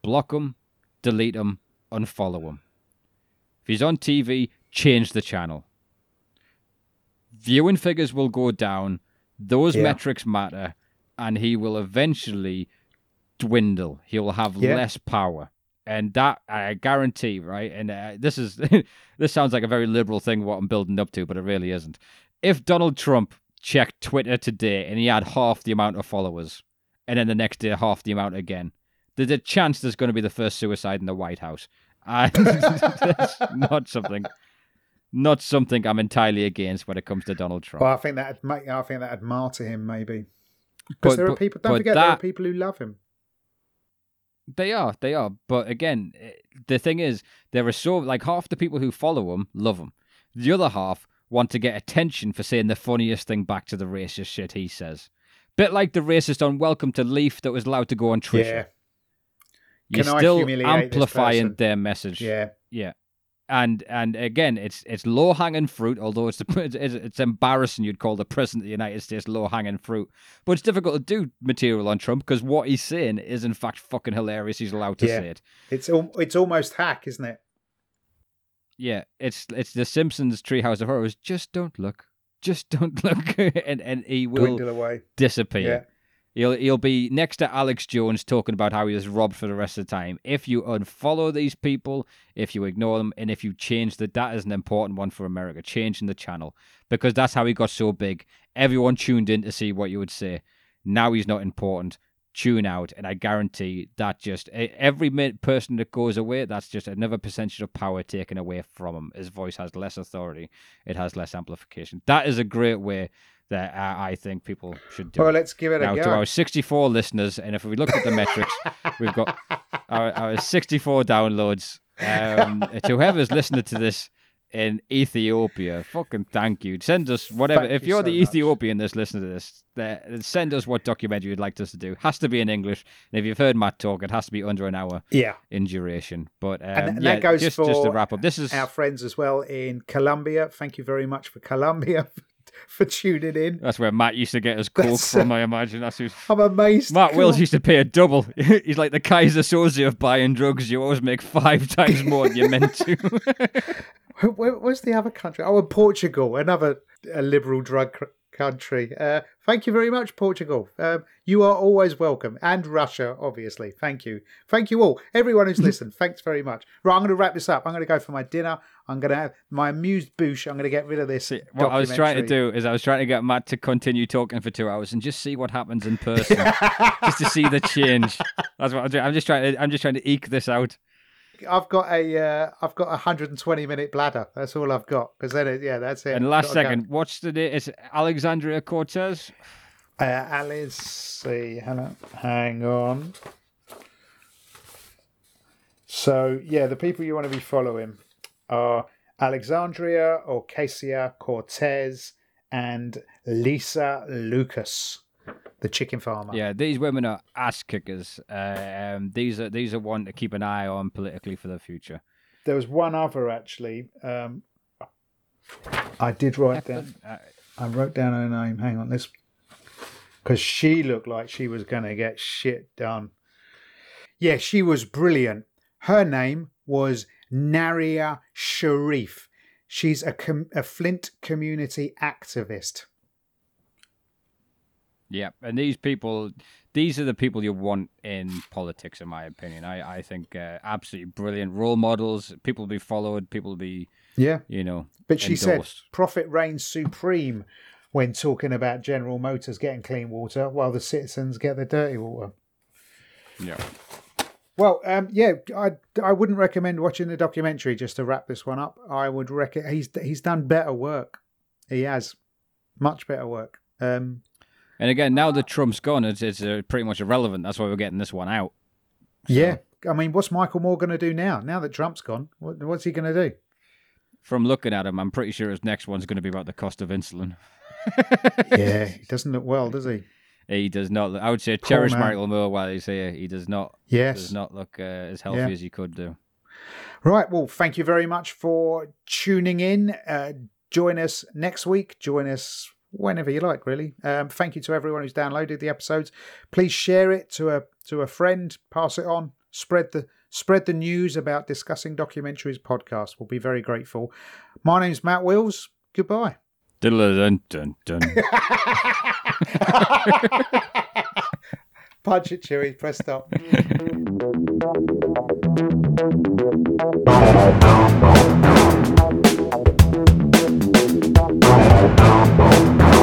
block them, delete them, unfollow him. If he's on TV, change the channel. Viewing figures will go down. Those
Yeah.
metrics matter, and he will eventually dwindle. He will have
Yeah.
less power, and that I guarantee, right? And uh, this is this sounds like a very liberal thing what I'm building up to, but it really isn't. If Donald Trump checked Twitter today and he had half the amount of followers, and then the next day half the amount again, there's a chance there's going to be the first suicide in the White House. And that's not something, not something I'm entirely against when it comes to Donald Trump.
Well, I think make. I think that'd martyr him maybe. Because there are
but-
people. Don't forget, there are people who love him.
They are, they are. But again, eh, the thing is, there are so like half the people who follow him love him. The other half want to get attention for saying the funniest thing back to the racist shit he says. Bit like the racist on Welcome to Leith that was allowed to go on Trisha. You're
Can
still amplifying their message.
yeah.
Yeah. And and again, it's it's low hanging fruit. Although it's the it's, it's embarrassing you'd call the president of the United States low hanging fruit, but it's difficult to do material on Trump because what he's saying is in fact fucking hilarious. He's allowed to
Yeah.
say it.
It's al- it's almost hack, isn't it?
Yeah, it's it's the Simpsons Treehouse of Horrors. Just don't look. Just don't look, and and he will disappear.
Yeah.
He'll he'll be next to Alex Jones talking about how he was robbed for the rest of the time. If you unfollow these people, if you ignore them, and if you change the that is an important one for America, changing the channel. Because that's how he got so big. Everyone tuned in to see what you would say. Now he's not important. Tune out, and I guarantee that just every person that goes away, that's just another percentage of power taken away from him. His voice has less authority, it has less amplification. That is a great way that uh, I think people should do.
Well, let's give it
now
a
to our 64 listeners, and if we look at the metrics, we've got our, our 64 downloads. Um, to whoever's listening to this in Ethiopia, fucking thank you. Send us whatever.
Thank
if
you
you're
so
the
much.
Ethiopian that's listening to this, send us what documentary you'd like us to do. Has to be in English. And if you've heard Matt talk, it has to be under an hour
yeah,
in duration. But um,
and, and
yeah,
that goes
just,
for
just to wrap up. This is
our friends as well in Colombia. Thank you very much for Colombia for tuning in.
that's where Matt used to get his coke
That's-
from. I imagine that's who's.
I'm amazed.
Matt Wills used to pay a double. He's like the Keyser Soze of buying drugs. You always make five times more than you're meant to.
Where, where- where's the other country? Oh, Portugal, another a liberal drug cr- country. Uh, thank you very much, Portugal. Um, you are always welcome, and Russia, obviously. Thank you, thank you all, everyone who's listened. Thanks very much. Right, I'm going to wrap this up. I'm going to go for my dinner. I'm going to have my amused boosh. I'm going to get rid of this.
See, what I was trying to do is I was trying to get Matt to continue talking for two hours and just see what happens in person, just to see the change. That's what I'm doing. I'm just trying to. I'm just trying to eke this out.
I've got a, uh, I've got a 120 minute bladder. That's all I've got. Because then, it, yeah, that's it.
And last
Gotta go.
second, what's the day? It's Alexandria Cortez.
Uh, Alice, see, hang on. So yeah, the people you want to be following are Alexandria Ocasio Cortez and Lisa Lucas, the chicken farmer.
Yeah, these women are ass kickers. Uh, um, these are these are one to keep an eye on politically for the future.
There was one other actually. Um, I did write down.
Uh,
I wrote down her name. Hang on, this because she looked like she was going to get shit done. Yeah, she was brilliant. Her name was Nayyirah Shariff. She's a com- a Flint community activist.
Yeah, and these people, these are the people you want in politics, in my opinion. I, I think uh, absolutely brilliant role models. People to be followed. People to be,
Yeah.
you know.
But she said profit reigns supreme when talking about General Motors getting clean water while the citizens get the dirty water.
Yeah.
Well, um, yeah, I I wouldn't recommend watching the documentary just to wrap this one up. I would reckon he's he's done better work. He has much better work. Um,
And again, now that Trump's gone, it's, it's uh, pretty much irrelevant. That's why we're getting this one out.
yeah, I mean, what's Michael Moore going to do now? Now that Trump's gone, what, what's he going to do?
From looking at him, I'm pretty sure his next one's going to be about the cost of insulin.
Yeah, he doesn't look well, does he?
He does not. I would say cherish
man.
Michael Moore while he's here. He does not.
Yes.
Does not look uh, as healthy
Yeah.
as he could do.
Right. Well, thank you very much for tuning in. Uh, join us next week. Join us whenever you like. Really. Um, thank you to everyone who's downloaded the episodes. Please share it to a to a friend. Pass it on. Spread the spread the news about discussing documentaries podcast. We'll be very grateful. My name's Matt Wills. Goodbye.
Dun dun dun.
Punch it, Chewie. Press stop.